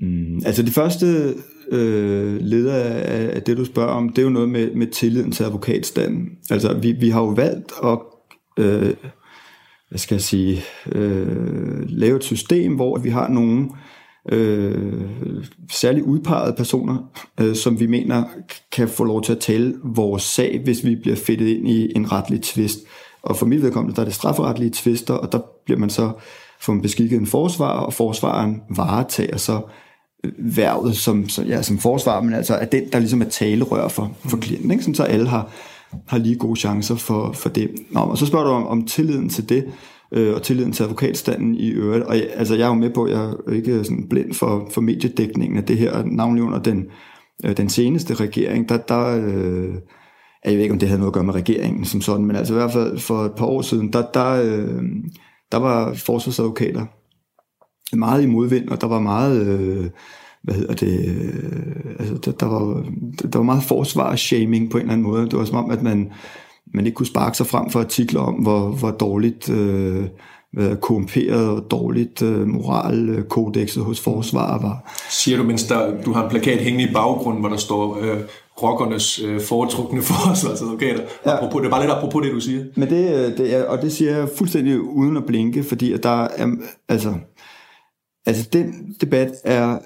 Mm, altså det første øh, leder af, af det, du spørger om, det er jo noget med, med tilliden til advokatstanden. Altså vi, vi har jo valgt at øh, hvad skal jeg sige, øh, lave et system, hvor vi har nogle øh, særligt udpegede personer, øh, som vi mener kan få lov til at tale vores sag, hvis vi bliver fedtet ind i en retlig tvist. Og for mit vedkommende, der er det strafferetlige tvister, og der bliver man så får man beskikket en forsvar, og forsvaren varetager så værvet som, som, ja, som forsvar, men altså at den, der ligesom er talerør for, for klienten, ikke? Sådan, så alle har, har lige gode chancer for, for det. Nå, og så spørger du om, om tilliden til det, øh, og tilliden til advokatstanden i øvrigt. Og jeg, altså, jeg er jo med på, at jeg er ikke sådan blind for, for mediedækningen af det her, navnlig under den, øh, den seneste regering, der, der øh, jeg ved ikke, om det havde noget at gøre med regeringen som sådan, men altså i hvert fald for et par år siden, der, der, øh, der var forsvarsadvokater meget i modvind, og der var meget, øh, hvad hedder det, øh, altså der, der, var, der var meget forsvarsshaming på en eller anden måde. Det var som om, at man, man ikke kunne sparke sig frem for artikler om, hvor, hvor dårligt øh, korrumperet og dårligt øh, moralkodexet hos forsvaret var. Siger du, mens der, du har en plakat hængende i baggrunden, hvor der står øh, rockernes øh, foretrukne (laughs) forsvarsadvokater. Ja. Apropos, det er bare lidt apropos det, du siger. Men det, øh, det er, og det siger jeg fuldstændig uden at blinke, fordi at der er, altså, altså den debat er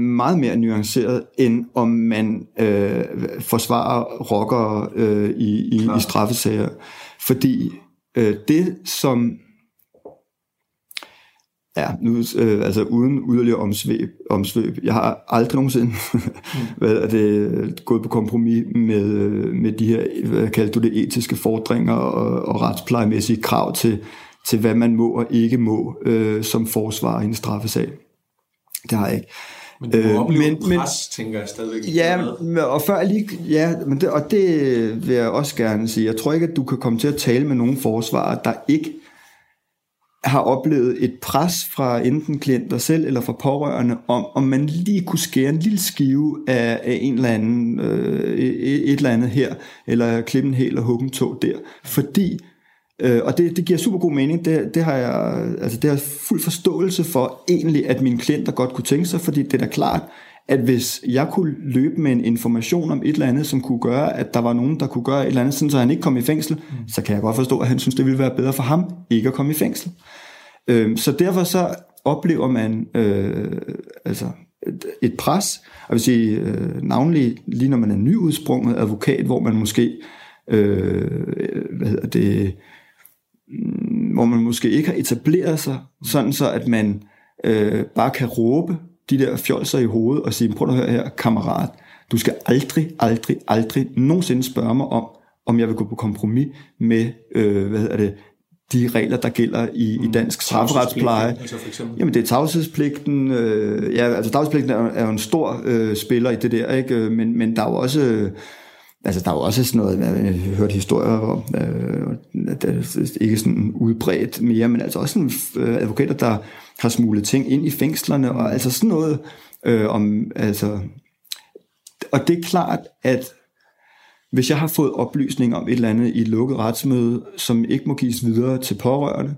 meget mere nuanceret, end om man øh, forsvarer rockere øh, i, i, i straffesager. Fordi øh, det, som Ja, nu, øh, altså uden yderligere omsvøb, omsvøb. Jeg har aldrig nogensinde mm. (laughs) hvad er det, gået på kompromis med, med de her, hvad kalder du det, etiske fordringer og, og retsplejemæssige krav til, til, hvad man må og ikke må øh, som forsvar i en straffesag. Det har jeg ikke. Men du må øh, men, pres, men, tænker jeg stadigvæk. Ja, og før lige, ja men det, og det vil jeg også gerne sige. Jeg tror ikke, at du kan komme til at tale med nogen forsvarer, der ikke har oplevet et pres fra enten klienter selv eller fra pårørende, om, om man lige kunne skære en lille skive af, af en eller anden, øh, et, et eller andet her, eller klippe en hel og hugge en tog der. Fordi, øh, og det, det giver super god mening, det, det, har jeg, altså det har jeg fuld forståelse for egentlig, at mine klienter godt kunne tænke sig, fordi det er da klart, at hvis jeg kunne løbe med en information om et eller andet, som kunne gøre, at der var nogen, der kunne gøre et eller andet, sådan, så han ikke kom i fængsel, mm. så kan jeg godt forstå, at han synes, det ville være bedre for ham ikke at komme i fængsel. Øhm, så derfor så oplever man øh, altså et, et pres, og vil sige øh, navnlig lige når man er nyudsprunget advokat, hvor man måske øh, hvad hedder det, hvor man måske ikke har etableret sig, sådan så at man øh, bare kan råbe de der fjolser i hovedet og sige, prøv at høre her, kammerat, du skal aldrig, aldrig, aldrig nogensinde spørge mig om, om jeg vil gå på kompromis med, øh, hvad hedder det, de regler, der gælder i, mm. i dansk strafferetspleje. Altså Jamen det er tavshedspligten. Øh, ja, altså tavshedspligten er, er jo en stor øh, spiller i det der, ikke? Men, men der er jo også... Altså, der er jo også sådan noget, øh, jeg har hørt historier om, øh, det er ikke sådan udbredt mere, men altså også sådan, øh, advokater, der har smuglet ting ind i fængslerne, og altså sådan noget øh, om, altså, og det er klart, at hvis jeg har fået oplysning om et eller andet i et lukket retsmøde, som ikke må gives videre til pårørende,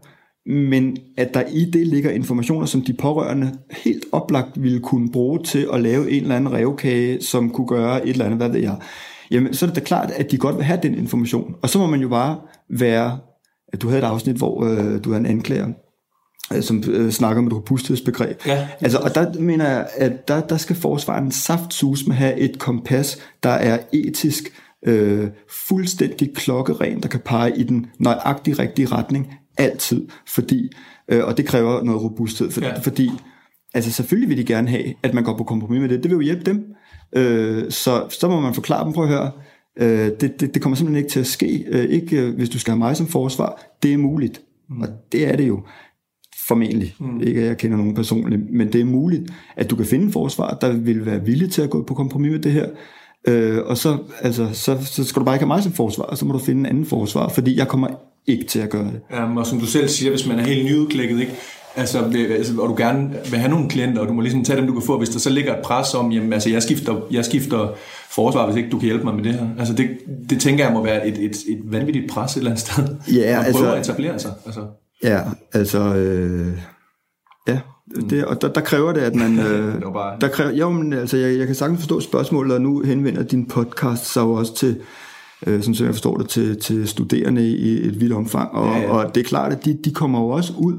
men at der i det ligger informationer, som de pårørende helt oplagt ville kunne bruge til at lave en eller anden revkage, som kunne gøre et eller andet, hvad ved jeg, jamen så er det da klart, at de godt vil have den information. Og så må man jo bare være, at du havde et afsnit, hvor øh, du er en anklager, øh, som øh, snakker om et robusthedsbegreb. Ja, altså, og der mener jeg, at der, der skal forsvaren saftsus med have et kompas, der er etisk øh, fuldstændig klokkeren, der kan pege i den nøjagtig rigtige retning altid, fordi, øh, og det kræver noget robusthed, for, ja. fordi altså selvfølgelig vil de gerne have, at man går på kompromis med det, det vil jo hjælpe dem, øh, så, så må man forklare dem, prøv at høre, øh, det, det, det kommer simpelthen ikke til at ske, øh, ikke øh, hvis du skal have mig som forsvar, det er muligt, mm. og det er det jo, formentlig, mm. ikke at jeg kender nogen personligt, men det er muligt, at du kan finde en forsvar, der vil være villig til at gå på kompromis med det her, Øh, og så, altså, så, så skal du bare ikke have mig som forsvar, og så må du finde en anden forsvar, fordi jeg kommer ikke til at gøre det. Ja, og som du selv siger, hvis man er helt nyudklækket, ikke? Altså, altså, og du gerne vil have nogle klienter, og du må ligesom tage dem, du kan få, hvis der så ligger et pres om, jamen, altså, jeg skifter, jeg skifter forsvar, hvis ikke du kan hjælpe mig med det her. Altså, det, det tænker jeg må være et, et, et vanvittigt pres et eller andet sted. Ja, at altså, at etablere sig. Altså. Ja, altså, øh, ja, det, og der, der kræver det, at man... (laughs) Øh, det bare... der kræver, jo, men altså, jeg, jeg kan sagtens forstå spørgsmålet, og nu henvender din podcast sig jo også til, øh, som jeg forstår det, til, til studerende i et vidt omfang. Og, ja, ja. og det er klart, at de, de kommer jo også ud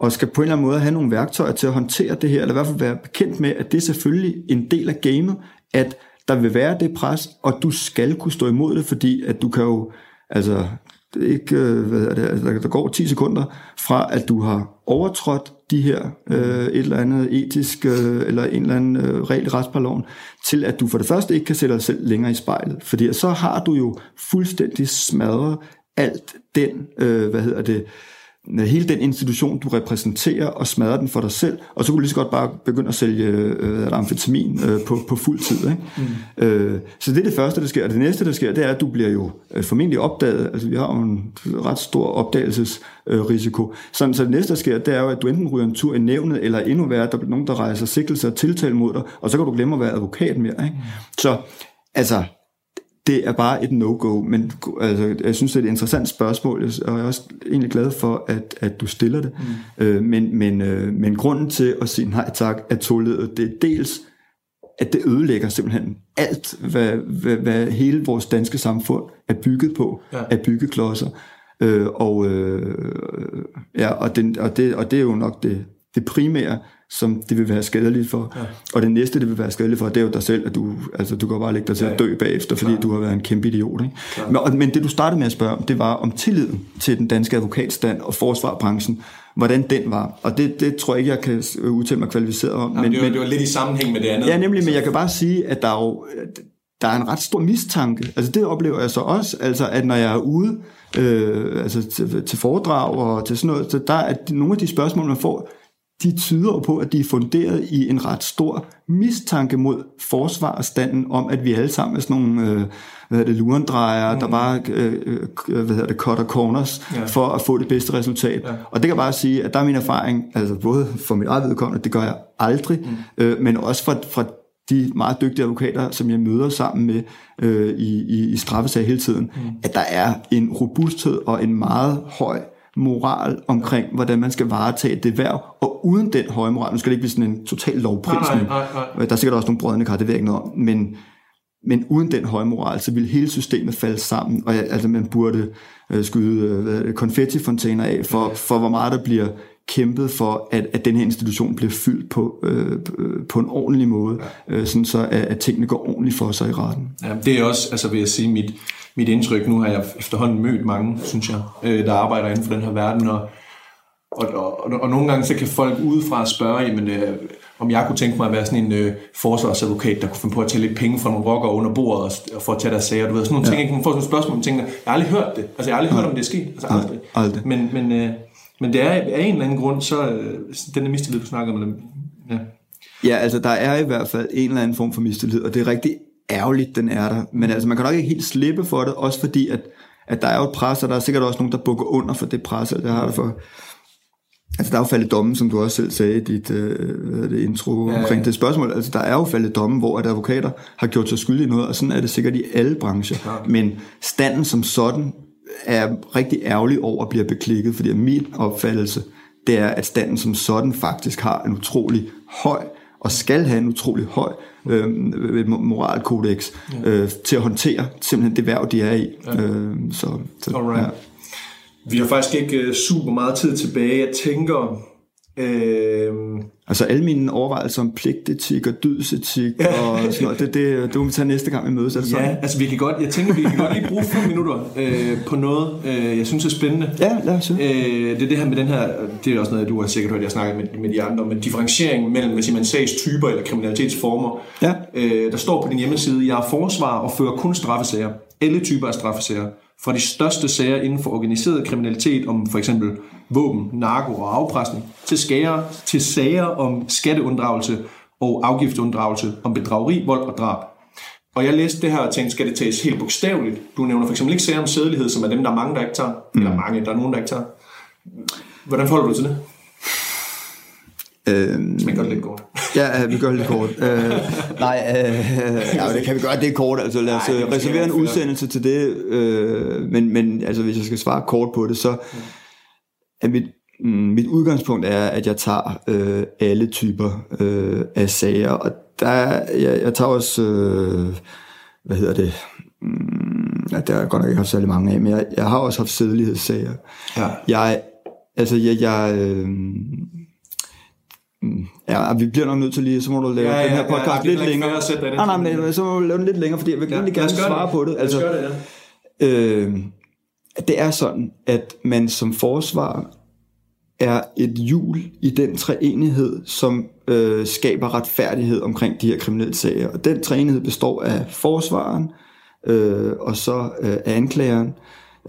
og skal på en eller anden måde have nogle værktøjer til at håndtere det her, eller i hvert fald være bekendt med, at det er selvfølgelig en del af gamet, at der vil være det pres, og du skal kunne stå imod det, fordi at du kan jo, altså, det er ikke, øh, hvad er det, altså, der går 10 sekunder fra, at du har overtrådt de her øh, et eller andet etisk øh, eller en eller anden øh, regel i retsparloven, til at du for det første ikke kan sætte dig selv længere i spejlet. Fordi så har du jo fuldstændig smadret alt den, øh, hvad hedder det, hele den institution, du repræsenterer, og smadre den for dig selv, og så kunne du lige så godt bare begynde at sælge øh, amfetamin øh, på, på fuld tid. Ikke? Mm. Øh, så det er det første, der sker. Og det næste, der sker, det er, at du bliver jo øh, formentlig opdaget. Altså, vi har jo en ret stor opdagelsesrisiko. Øh, så, så det næste, der sker, det er jo, at du enten ryger en tur i nævnet, eller endnu værre, der bliver nogen, der rejser sigtelse og tiltale mod dig, og så kan du glemme at være advokat mere. Ikke? Mm. Så altså, det er bare et no-go, men altså, jeg synes, det er et interessant spørgsmål, og jeg er også egentlig glad for, at, at du stiller det. Mm. Øh, men, men, øh, men grunden til at sige nej tak er toledet, det er dels, at det ødelægger simpelthen alt, hvad, hvad, hvad hele vores danske samfund er bygget på, ja. af byggeklodser. Øh, og, øh, ja, og, den, og, det, og det er jo nok det, det primære, som det vil være skadeligt for. Ja. Og det næste, det vil være skadeligt for, det er jo dig selv, at du, altså, du kan bare lægge dig til ja, at dø bagefter, fordi Klar. du har været en kæmpe idiot. Ikke? Men, men det, du startede med at spørge om, det var om tilliden til den danske advokatstand og forsvarbranchen, hvordan den var. Og det, det tror jeg ikke, jeg kan udtale mig kvalificeret om. Ja, men, det, var, men, det var lidt i sammenhæng med det andet. Ja, nemlig, men jeg kan bare sige, at der er jo der er en ret stor mistanke. Altså det oplever jeg så også, altså at når jeg er ude øh, altså til, til foredrag og til sådan noget, så der er nogle af de spørgsmål, man får, de tyder på, at de er funderet i en ret stor mistanke mod forsvarsstanden om, at vi alle sammen er sådan nogle øh, hvad hedder det, lurendrejer, mm. der bare øh, øh, hvad hedder det, cutter corners ja. for at få det bedste resultat. Ja. Og det kan bare sige, at der er min erfaring, altså både for mit eget vedkommende, det gør jeg aldrig, mm. øh, men også fra, fra de meget dygtige advokater, som jeg møder sammen med øh, i, i, i straffesag hele tiden, mm. at der er en robusthed og en meget høj moral omkring, hvordan man skal varetage det værv, og uden den høje moral, nu skal det ikke blive sådan en total lovprisning, nej, nej, nej. der er sikkert også nogle brødende kar, det ved jeg ikke noget om, men, men uden den høje moral, så ville hele systemet falde sammen, og altså man burde øh, skyde øh, konfettifontæner af, for, for hvor meget der bliver kæmpet for, at, at den her institution bliver fyldt på, øh, på en ordentlig måde, ja. øh, sådan så at, at tingene går ordentligt for sig i retten. Ja, det er også, altså vil jeg sige, mit, mit indtryk. Nu har jeg efterhånden mødt mange, synes jeg, øh, der arbejder inden for den her verden, og, og, og, og, og nogle gange så kan folk udefra spørge, jamen, øh, om jeg kunne tænke mig at være sådan en øh, forsvarsadvokat, der kunne finde på at tage lidt penge fra nogle rockere under bordet og, og få at tage deres sager. Du ved, sådan nogle ja. ting, man får sådan et spørgsmål, man tænker, jeg har aldrig hørt det. Altså, jeg har aldrig ja. hørt, om det er sket. Altså, aldrig. aldrig. Men, men, øh, men det er af en eller anden grund, så øh, den der mistillid, du snakker om, ja. Ja, altså der er i hvert fald en eller anden form for mistillid, og det er rigtig ærgerligt, den er der. Men altså, man kan nok ikke helt slippe for det, også fordi, at, at der er jo et pres, og der er sikkert også nogen, der bukker under for det pres, og det har der for... Altså, der er jo faldet domme, som du også selv sagde i dit øh, det intro ja, omkring ja. det spørgsmål. Altså, der er jo faldet domme, hvor at advokater har gjort sig skyldige i noget, og sådan er det sikkert i alle brancher. Ja. Men standen som sådan er rigtig ærgerlig over at blive beklikket, fordi min opfattelse, det er, at standen som sådan faktisk har en utrolig høj og skal have en utrolig høj øh, moralkodex øh, til at håndtere simpelthen det værv, de er i. Ja. Øh, så, så, Alright. Ja. Vi har faktisk ikke øh, super meget tid tilbage. Jeg tænker, Øh... Altså alle mine overvejelser om pligtetik og dydsetik og sådan noget, det, det, det må vi tage næste gang vi mødes. Altså ja, altså vi kan godt, jeg tænker, vi kan godt lige bruge fem minutter øh, på noget, øh, jeg synes er spændende. Ja, lad os øh, Det er det her med den her, det er også noget, du har sikkert hørt, jeg snakket med, med de andre, men differentiering mellem, hvad siger man, sagstyper eller kriminalitetsformer. Ja. Øh, der står på din hjemmeside, jeg er forsvar og fører kun straffesager. Alle typer af straffesager fra de største sager inden for organiseret kriminalitet om for eksempel våben, narko og afpresning, til, skære, til sager om skatteunddragelse og afgiftsunddragelse, om bedrageri, vold og drab. Og jeg læste det her og tænkte, skal det tages helt bogstaveligt? Du nævner for eksempel ikke sager om sædelighed, som er dem, der er mange, der ikke tager. Mm. Eller mange, der er nogen, der ikke tager. Hvordan forholder du til det? Øhm, vi gør det lidt kort. Ja, vi gør det lidt kort. Øh, nej, øh, ja, det kan vi gøre det er kort. Altså, lad os nej, øh, reservere en udsendelse til det. Øh, men, men altså, hvis jeg skal svare kort på det, så er mit, mm, mit udgangspunkt er, at jeg tager øh, alle typer øh, af sager. Og der, jeg, jeg tager også, øh, hvad hedder det, mm, ja, der er godt nok ikke haft særlig mange af, men jeg, jeg har også haft sædelighedssager. Ja. Jeg, altså, jeg, jeg øh, Mm. Ja, vi bliver nok nødt til lige, så må du lave ja, ja, den her podcast ja, ja, lidt længere. Nej, nej, men så må du lave den lidt længere, fordi jeg vil ja, gerne svare det. på det. Altså, det, ja. øh, det er sådan, at man som forsvar er et hjul i den treenighed, som øh, skaber retfærdighed omkring de her kriminelle sager. Og den treenighed består af forsvaren, øh, og så øh, anklageren,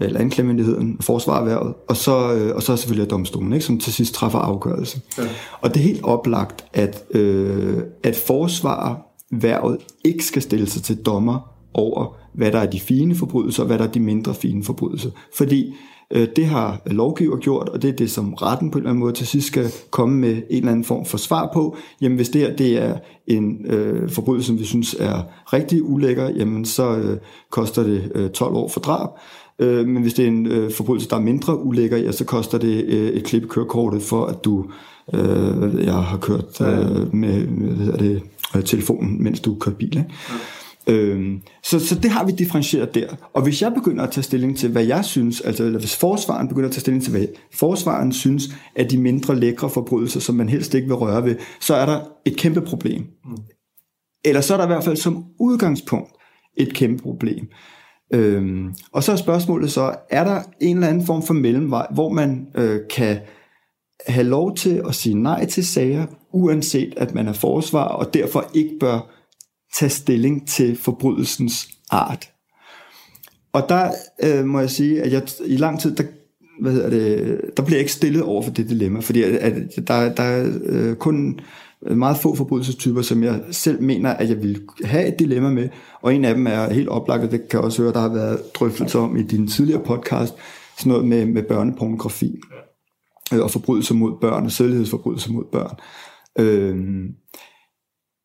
eller anklagemyndigheden, forsvarerhvervet, og så, øh, og så selvfølgelig domstolen, ikke, som til sidst træffer afgørelse. Ja. Og det er helt oplagt, at, øh, at forsvarerhvervet ikke skal stille sig til dommer over, hvad der er de fine forbrydelser, og hvad der er de mindre fine forbrydelser. Fordi Øh, det har lovgiver gjort, og det er det, som retten på en eller anden måde til sidst skal komme med en eller anden form for svar på. Jamen hvis det her det er en øh, forbrydelse, som vi synes er rigtig ulækker, jamen så øh, koster det øh, 12 år for drab. Øh, men hvis det er en øh, forbrydelse, der er mindre ulækker, ja, så koster det øh, et klip kørekortet for, at du øh, jeg har kørt øh, med hvad hedder det, øh, telefonen, mens du kører bil. Ikke? Ja. Øhm, så, så det har vi differentieret der. Og hvis jeg begynder at tage stilling til, hvad jeg synes, altså eller hvis forsvaren begynder at tage stilling til, hvad forsvaren synes, at de mindre lækre forbrydelser, som man helst ikke vil røre ved, så er der et kæmpe problem. Mm. Eller så er der i hvert fald som udgangspunkt et kæmpe problem. Øhm, og så er spørgsmålet så, er der en eller anden form for mellemvej, hvor man øh, kan have lov til at sige nej til sager, uanset at man er forsvar, og derfor ikke bør tage stilling til forbrydelsens art. Og der øh, må jeg sige, at jeg i lang tid, der, hvad hedder det, der bliver jeg ikke stillet over for det dilemma, fordi at, at der, der er øh, kun meget få forbrydelsestyper, som jeg selv mener, at jeg vil have et dilemma med, og en af dem er helt oplagt, og det kan jeg også høre, der har været drøftelser om i din tidligere podcast, sådan noget med, med børnepornografi øh, og forbrydelser mod børn, og sædlighedsforbrydelser mod børn. Øh,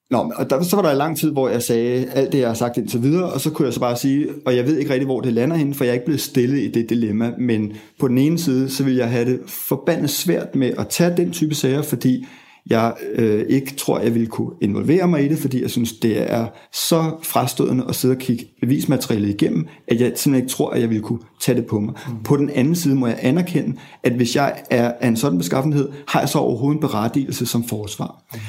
Nå, og der, så var der en lang tid, hvor jeg sagde alt det, jeg har sagt indtil videre, og så kunne jeg så bare sige, og jeg ved ikke rigtig, hvor det lander hen, for jeg er ikke blevet stillet i det dilemma, men på den ene side, så vil jeg have det forbandet svært med at tage den type sager, fordi jeg øh, ikke tror, jeg vil kunne involvere mig i det, fordi jeg synes, det er så frastødende at sidde og kigge bevismaterialet igennem, at jeg simpelthen ikke tror, at jeg vil kunne tage det på mig. Mm. På den anden side må jeg anerkende, at hvis jeg er af en sådan beskaffenhed, har jeg så overhovedet en berettigelse som forsvar. Mm.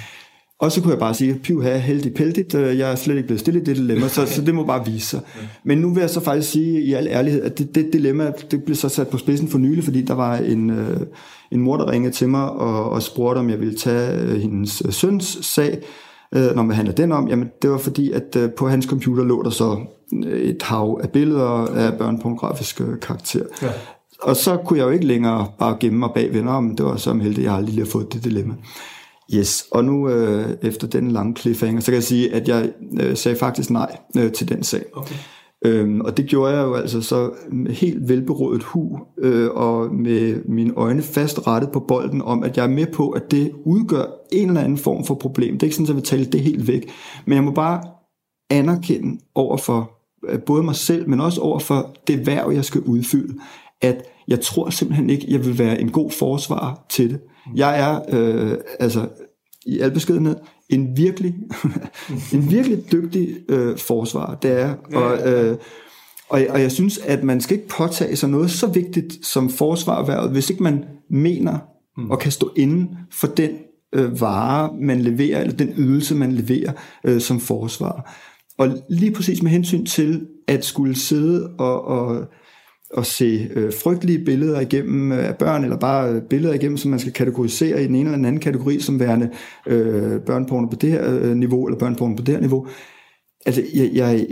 Og så kunne jeg bare sige, piv her, heldig peldigt, øh, jeg er slet ikke blevet stillet i det dilemma, så, (laughs) så det må bare vise sig. Men nu vil jeg så faktisk sige i al ærlighed, at det, det dilemma, det blev så sat på spidsen for nylig, fordi der var en, øh, en mor, der ringede til mig og, og spurgte, om jeg ville tage øh, hendes søns sag, når man handler den om, jamen det var fordi, at på hans computer lå der så et hav af billeder af børnepornografisk karakter. Ja. Og så kunne jeg jo ikke længere bare gemme mig bag venner om, det var så heldigt, at jeg aldrig lige har fået det dilemma. Yes, og nu øh, efter den lange cliffhanger, så kan jeg sige, at jeg øh, sagde faktisk nej øh, til den sag. Okay. Øhm, og det gjorde jeg jo altså så med helt velberådet hu, øh, og med mine øjne fast rettet på bolden om, at jeg er med på, at det udgør en eller anden form for problem. Det er ikke sådan, at jeg vil tale det helt væk, men jeg må bare anerkende over for øh, både mig selv, men også over for det værv, jeg skal udfylde, at jeg tror simpelthen ikke, jeg vil være en god forsvar til det. Jeg er, øh, altså i al beskedenhed, en virkelig, (laughs) en virkelig dygtig øh, forsvar. Det er, og, øh, og, og jeg synes, at man skal ikke påtage sig noget så vigtigt som forsvarerhvervet, hvis ikke man mener mm. og kan stå inden for den øh, vare, man leverer, eller den ydelse, man leverer øh, som forsvar. Og lige præcis med hensyn til at skulle sidde og, og at se øh, frygtelige billeder igennem øh, af børn, eller bare øh, billeder igennem, som man skal kategorisere i den ene eller den anden kategori, som værende øh, børnporno på det her øh, niveau, eller børnporno på det her niveau. Altså, jeg, jeg,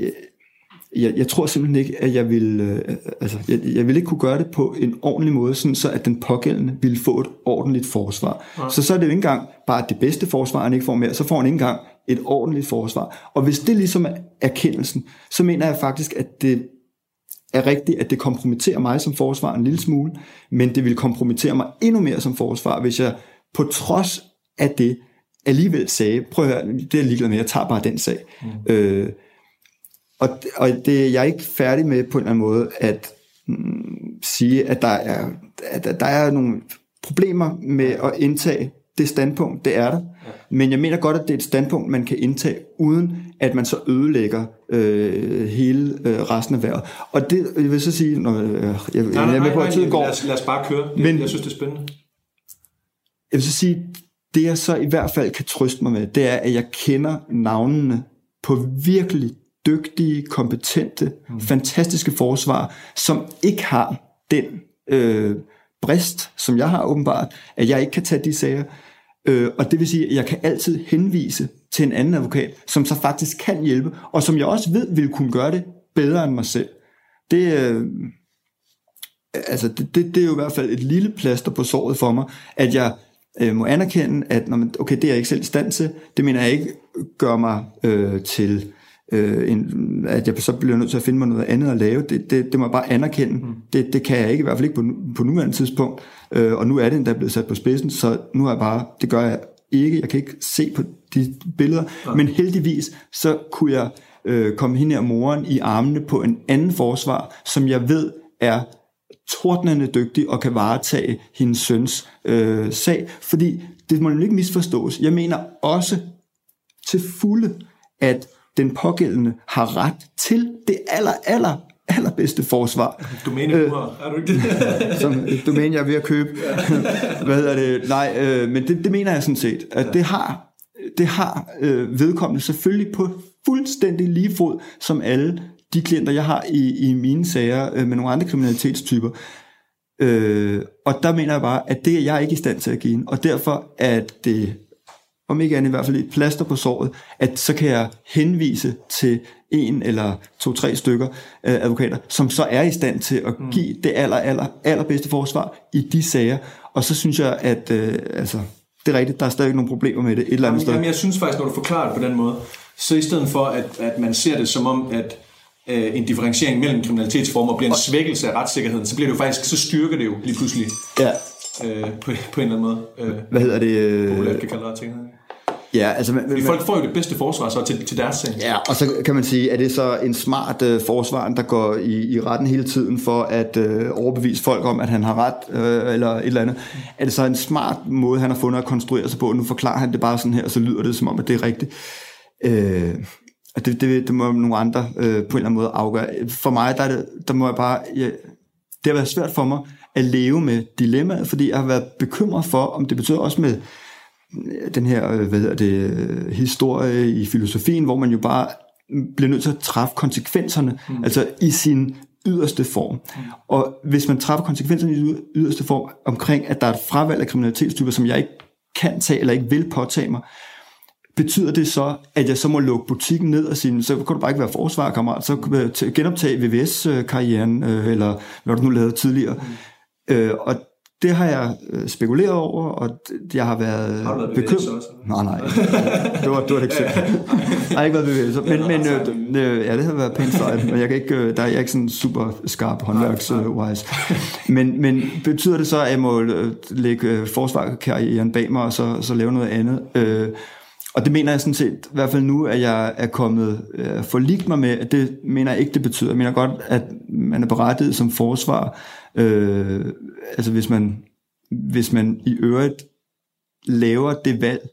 jeg, jeg tror simpelthen ikke, at jeg vil, øh, altså, jeg, jeg vil ikke kunne gøre det på en ordentlig måde, sådan så at den pågældende vil få et ordentligt forsvar. Ja. Så så er det jo ikke engang bare det bedste forsvar, han ikke får mere, så får han ikke engang et ordentligt forsvar. Og hvis det ligesom er erkendelsen, så mener jeg faktisk, at det er rigtigt, at det kompromitterer mig som forsvar en lille smule, men det vil kompromittere mig endnu mere som forsvar, hvis jeg på trods af det alligevel sagde, prøv at høre, det er ligeglad med, jeg tager bare den sag. Mm. Øh, og og det, jeg er ikke færdig med på en eller anden måde at mm, sige, at der er, at der er nogle problemer med at indtage det standpunkt, det er der. Ja. Men jeg mener godt, at det er et standpunkt, man kan indtage, uden at man så ødelægger øh, hele øh, resten af vejret. Og det jeg vil så sige, når øh, jeg, jeg, nej, jeg er med på, at tiden går. Lad os, lad os bare køre. Men, jeg synes, det er spændende. Jeg vil så sige, det jeg så i hvert fald kan trøste mig med, det er, at jeg kender navnene på virkelig dygtige, kompetente, mm. fantastiske forsvar, som ikke har den øh, brist, som jeg har åbenbart, at jeg ikke kan tage de sager. Øh, og det vil sige, at jeg kan altid henvise til en anden advokat, som så faktisk kan hjælpe, og som jeg også ved vil kunne gøre det bedre end mig selv. Det, øh, altså det, det, det er jo i hvert fald et lille plaster på såret for mig, at jeg øh, må anerkende, at når man, okay, det er jeg ikke selv i stand til, det mener jeg ikke gør mig øh, til øh, en, at jeg så bliver nødt til at finde mig noget andet at lave, det, det, det må jeg bare anerkende. Mm. Det, det kan jeg ikke, i hvert fald ikke på, på nuværende tidspunkt. Øh, og nu er det endda blevet sat på spidsen, så nu er jeg bare, det gør jeg ikke, jeg kan ikke se på de billeder, ja. men heldigvis, så kunne jeg øh, komme hende og moren i armene på en anden forsvar, som jeg ved er tordnende dygtig og kan varetage hendes søns øh, sag, fordi det må ikke misforstås. Jeg mener også til fulde, at den pågældende har ret til det aller, aller, allerbedste forsvar. Domæne øh, er du ikke det? (laughs) som et domæne, jeg er ved at købe. Hvad hedder det? Nej, øh, men det, det mener jeg sådan set. At det har, det har øh, vedkommende selvfølgelig på fuldstændig lige fod som alle de klienter, jeg har i, i mine sager øh, med nogle andre kriminalitetstyper. Øh, og der mener jeg bare, at det er jeg ikke i stand til at give. Og derfor er det, om ikke andet i hvert fald et plaster på såret, at så kan jeg henvise til en eller to-tre stykker øh, advokater, som så er i stand til at mm. give det aller, aller, allerbedste forsvar i de sager. Og så synes jeg, at øh, altså, det er rigtigt, der er stadig nogle problemer med det et eller andet jamen, sted. Jamen, jeg synes faktisk, når du forklarer det på den måde, så i stedet for, at, at man ser det som om, at øh, en differentiering mellem kriminalitetsformer bliver en svækkelse af retssikkerheden, så bliver det jo faktisk, så styrker det jo lige pludselig. Ja. Øh, på, på en eller anden måde. Øh, Hvad hedder det? Øh... Populært kan kalde retssikkerheden. Ja, altså, men, Fordi folk får jo det bedste forsvar så til, til deres sag. Ja, og så kan man sige, at det så en smart øh, forsvar, der går i, i retten hele tiden for at øh, overbevise folk om, at han har ret, øh, eller et eller andet. Er det så en smart måde, han har fundet at konstruere sig på? Nu forklarer han det bare sådan her, og så lyder det som om, at det er rigtigt. Øh, det, det, det må nogle andre øh, på en eller anden måde afgøre. For mig, der, er det, der må jeg bare... Jeg, det har været svært for mig at leve med dilemmaet, fordi jeg har været bekymret for, om det betyder også med den her øh, hvad hedder det, historie i filosofien, hvor man jo bare bliver nødt til at træffe konsekvenserne, mm. altså i sin yderste form. Mm. Og hvis man træffer konsekvenserne i yderste form omkring, at der er et fravalg af kriminalitetstyper, som jeg ikke kan tage eller ikke vil påtage mig, betyder det så, at jeg så må lukke butikken ned og sige, så kan du bare ikke være forsvarkammerat, så kan jeg genoptage VVS-karrieren, øh, eller hvad du nu lavede tidligere. Mm. Øh, og det har jeg øh, spekuleret over, og jeg har været, har været bekymret. Nej, nej. Det var, det var et eksempel. jeg har ikke været bevægelse. Men, men øh, ja, det har været pænt fløjt, men jeg, kan ikke, øh, der er jeg ikke sådan super skarp håndværks-wise. Men, men betyder det så, at jeg må lægge forsvarskarrieren bag mig, og så, så lave noget andet? Øh, og det mener jeg sådan set, i hvert fald nu, at jeg er kommet øh, forligt mig med, at det mener jeg ikke, det betyder. Jeg mener godt, at man er berettiget som forsvar, øh, altså hvis man, hvis man i øvrigt laver det valg,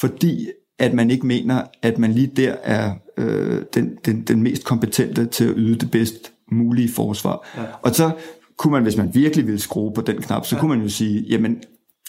fordi at man ikke mener, at man lige der er øh, den, den, den mest kompetente til at yde det bedst mulige forsvar. Ja. Og så kunne man, hvis man virkelig ville skrue på den knap, så ja. kunne man jo sige, jamen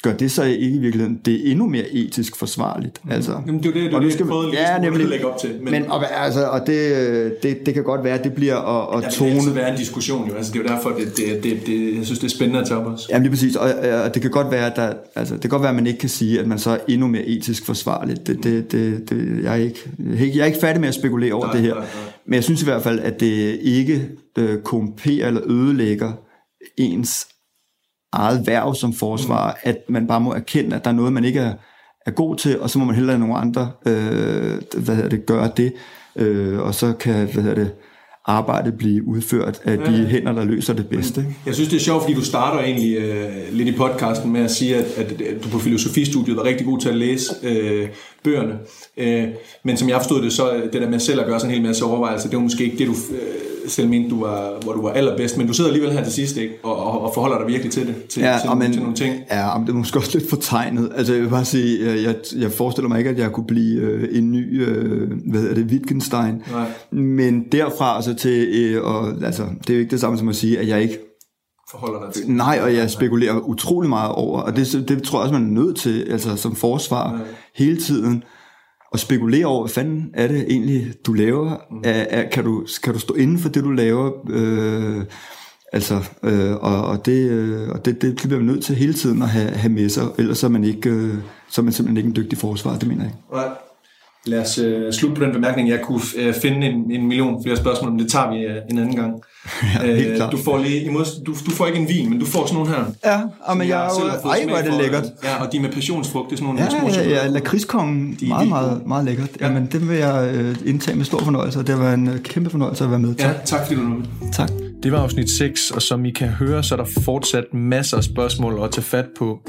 gør det så ikke i virkeligheden det er endnu mere etisk forsvarligt. Mm. Altså, Jamen, det er det, det, det skal, prøvet ja, nemlig, lægge op til. Men, men og, altså, og det, det, det kan godt være, at det bliver at, at tone... Det vil være en diskussion, jo. Altså, det er jo derfor, det, det, det, det, jeg synes, det er spændende at tage op også. Jamen lige præcis, og, og det kan godt være, at der, altså, det kan godt være, at man ikke kan sige, at man så er endnu mere etisk forsvarligt. Det, det, det, det, jeg, er ikke, jeg er ikke færdig med at spekulere over nej, det her. Nej, nej. Men jeg synes i hvert fald, at det ikke øh, korrumperer eller ødelægger ens eget værv som forsvar, mm. at man bare må erkende, at der er noget, man ikke er, er god til, og så må man hellere nogle andre øh, hvad hedder det, gøre det, øh, og så kan hvad hedder det, arbejdet blive udført af de ja. hænder, der løser det bedste. Jeg synes, det er sjovt, fordi du starter egentlig øh, lidt i podcasten med at sige, at, at, at du på filosofistudiet var rigtig god til at læse øh, bøgerne. Øh, men som jeg forstod det, så det der med selv at gøre sådan en hel masse overvejelser, det var måske ikke det, du øh, selv mente, du var, hvor du var allerbedst. Men du sidder alligevel her til sidst, ikke? Og, og, og forholder dig virkelig til det, til, ja, til, men, til nogle ting. Ja, men det er måske også lidt fortegnet. Altså, jeg vil bare sige, øh, jeg, jeg forestiller mig ikke, at jeg kunne blive øh, en ny, øh, hvad hedder det, Wittgenstein. Nej. Men derfra så til, øh, og, altså, det er jo ikke det samme som at sige, at jeg ikke forholder dig til. Nej, og jeg spekulerer utrolig meget over, og det, det tror jeg også, man er nødt til, altså som forsvar ja. hele tiden, at spekulere over, hvad fanden er det egentlig, du laver? Mm. Er, er, kan, du, kan du stå inden for det, du laver? Øh, altså, øh, og, og, det, øh, og det, det bliver man nødt til hele tiden at have, have med sig, ellers er man, ikke, øh, så er man simpelthen ikke en dygtig forsvar, det mener jeg ikke. Nej. Lad os uh, slutte på den bemærkning. Jeg kunne uh, finde en, en million flere spørgsmål, men det tager vi uh, en anden gang. (laughs) Ja, helt uh, klart. Du får, lige, du, du får ikke en vin, men du får sådan nogle her. Ja, og men jeg, jeg jo, ej, hvor er det lækkert. Ja, og de med passionsfrugt, det er sådan nogle ja, små Ja, ja, lakridskongen, de, meget, de, meget, meget lækkert. Ja. Jamen, det vil jeg uh, indtage med stor fornøjelse, og det var en uh, kæmpe fornøjelse at være med. Tak. Ja, tak fordi du var med. Tak. Det var afsnit 6, og som I kan høre, så er der fortsat masser af spørgsmål at tage fat på.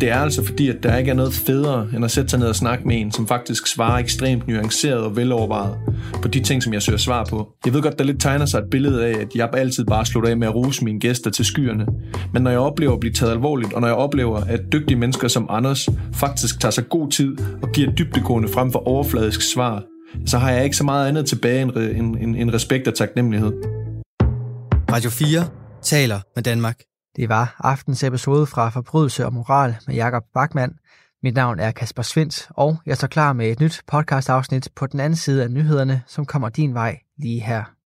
Det er altså fordi, at der ikke er noget federe, end at sætte sig ned og snakke med en, som faktisk svarer ekstremt nuanceret og velovervejet på de ting, som jeg søger svar på. Jeg ved godt, der lidt tegner sig et billede af, at jeg altid bare slutter af med at rose mine gæster til skyerne. Men når jeg oplever at blive taget alvorligt, og når jeg oplever, at dygtige mennesker som Anders faktisk tager sig god tid og giver dybdegående frem for overfladisk svar, så har jeg ikke så meget andet tilbage end, end, end respekt og taknemmelighed. Radio 4 taler med Danmark. Det var aftens episode fra Forbrydelse og Moral med Jakob Bachmann. Mit navn er Kasper Svindt, og jeg står klar med et nyt podcast-afsnit på den anden side af nyhederne, som kommer din vej lige her.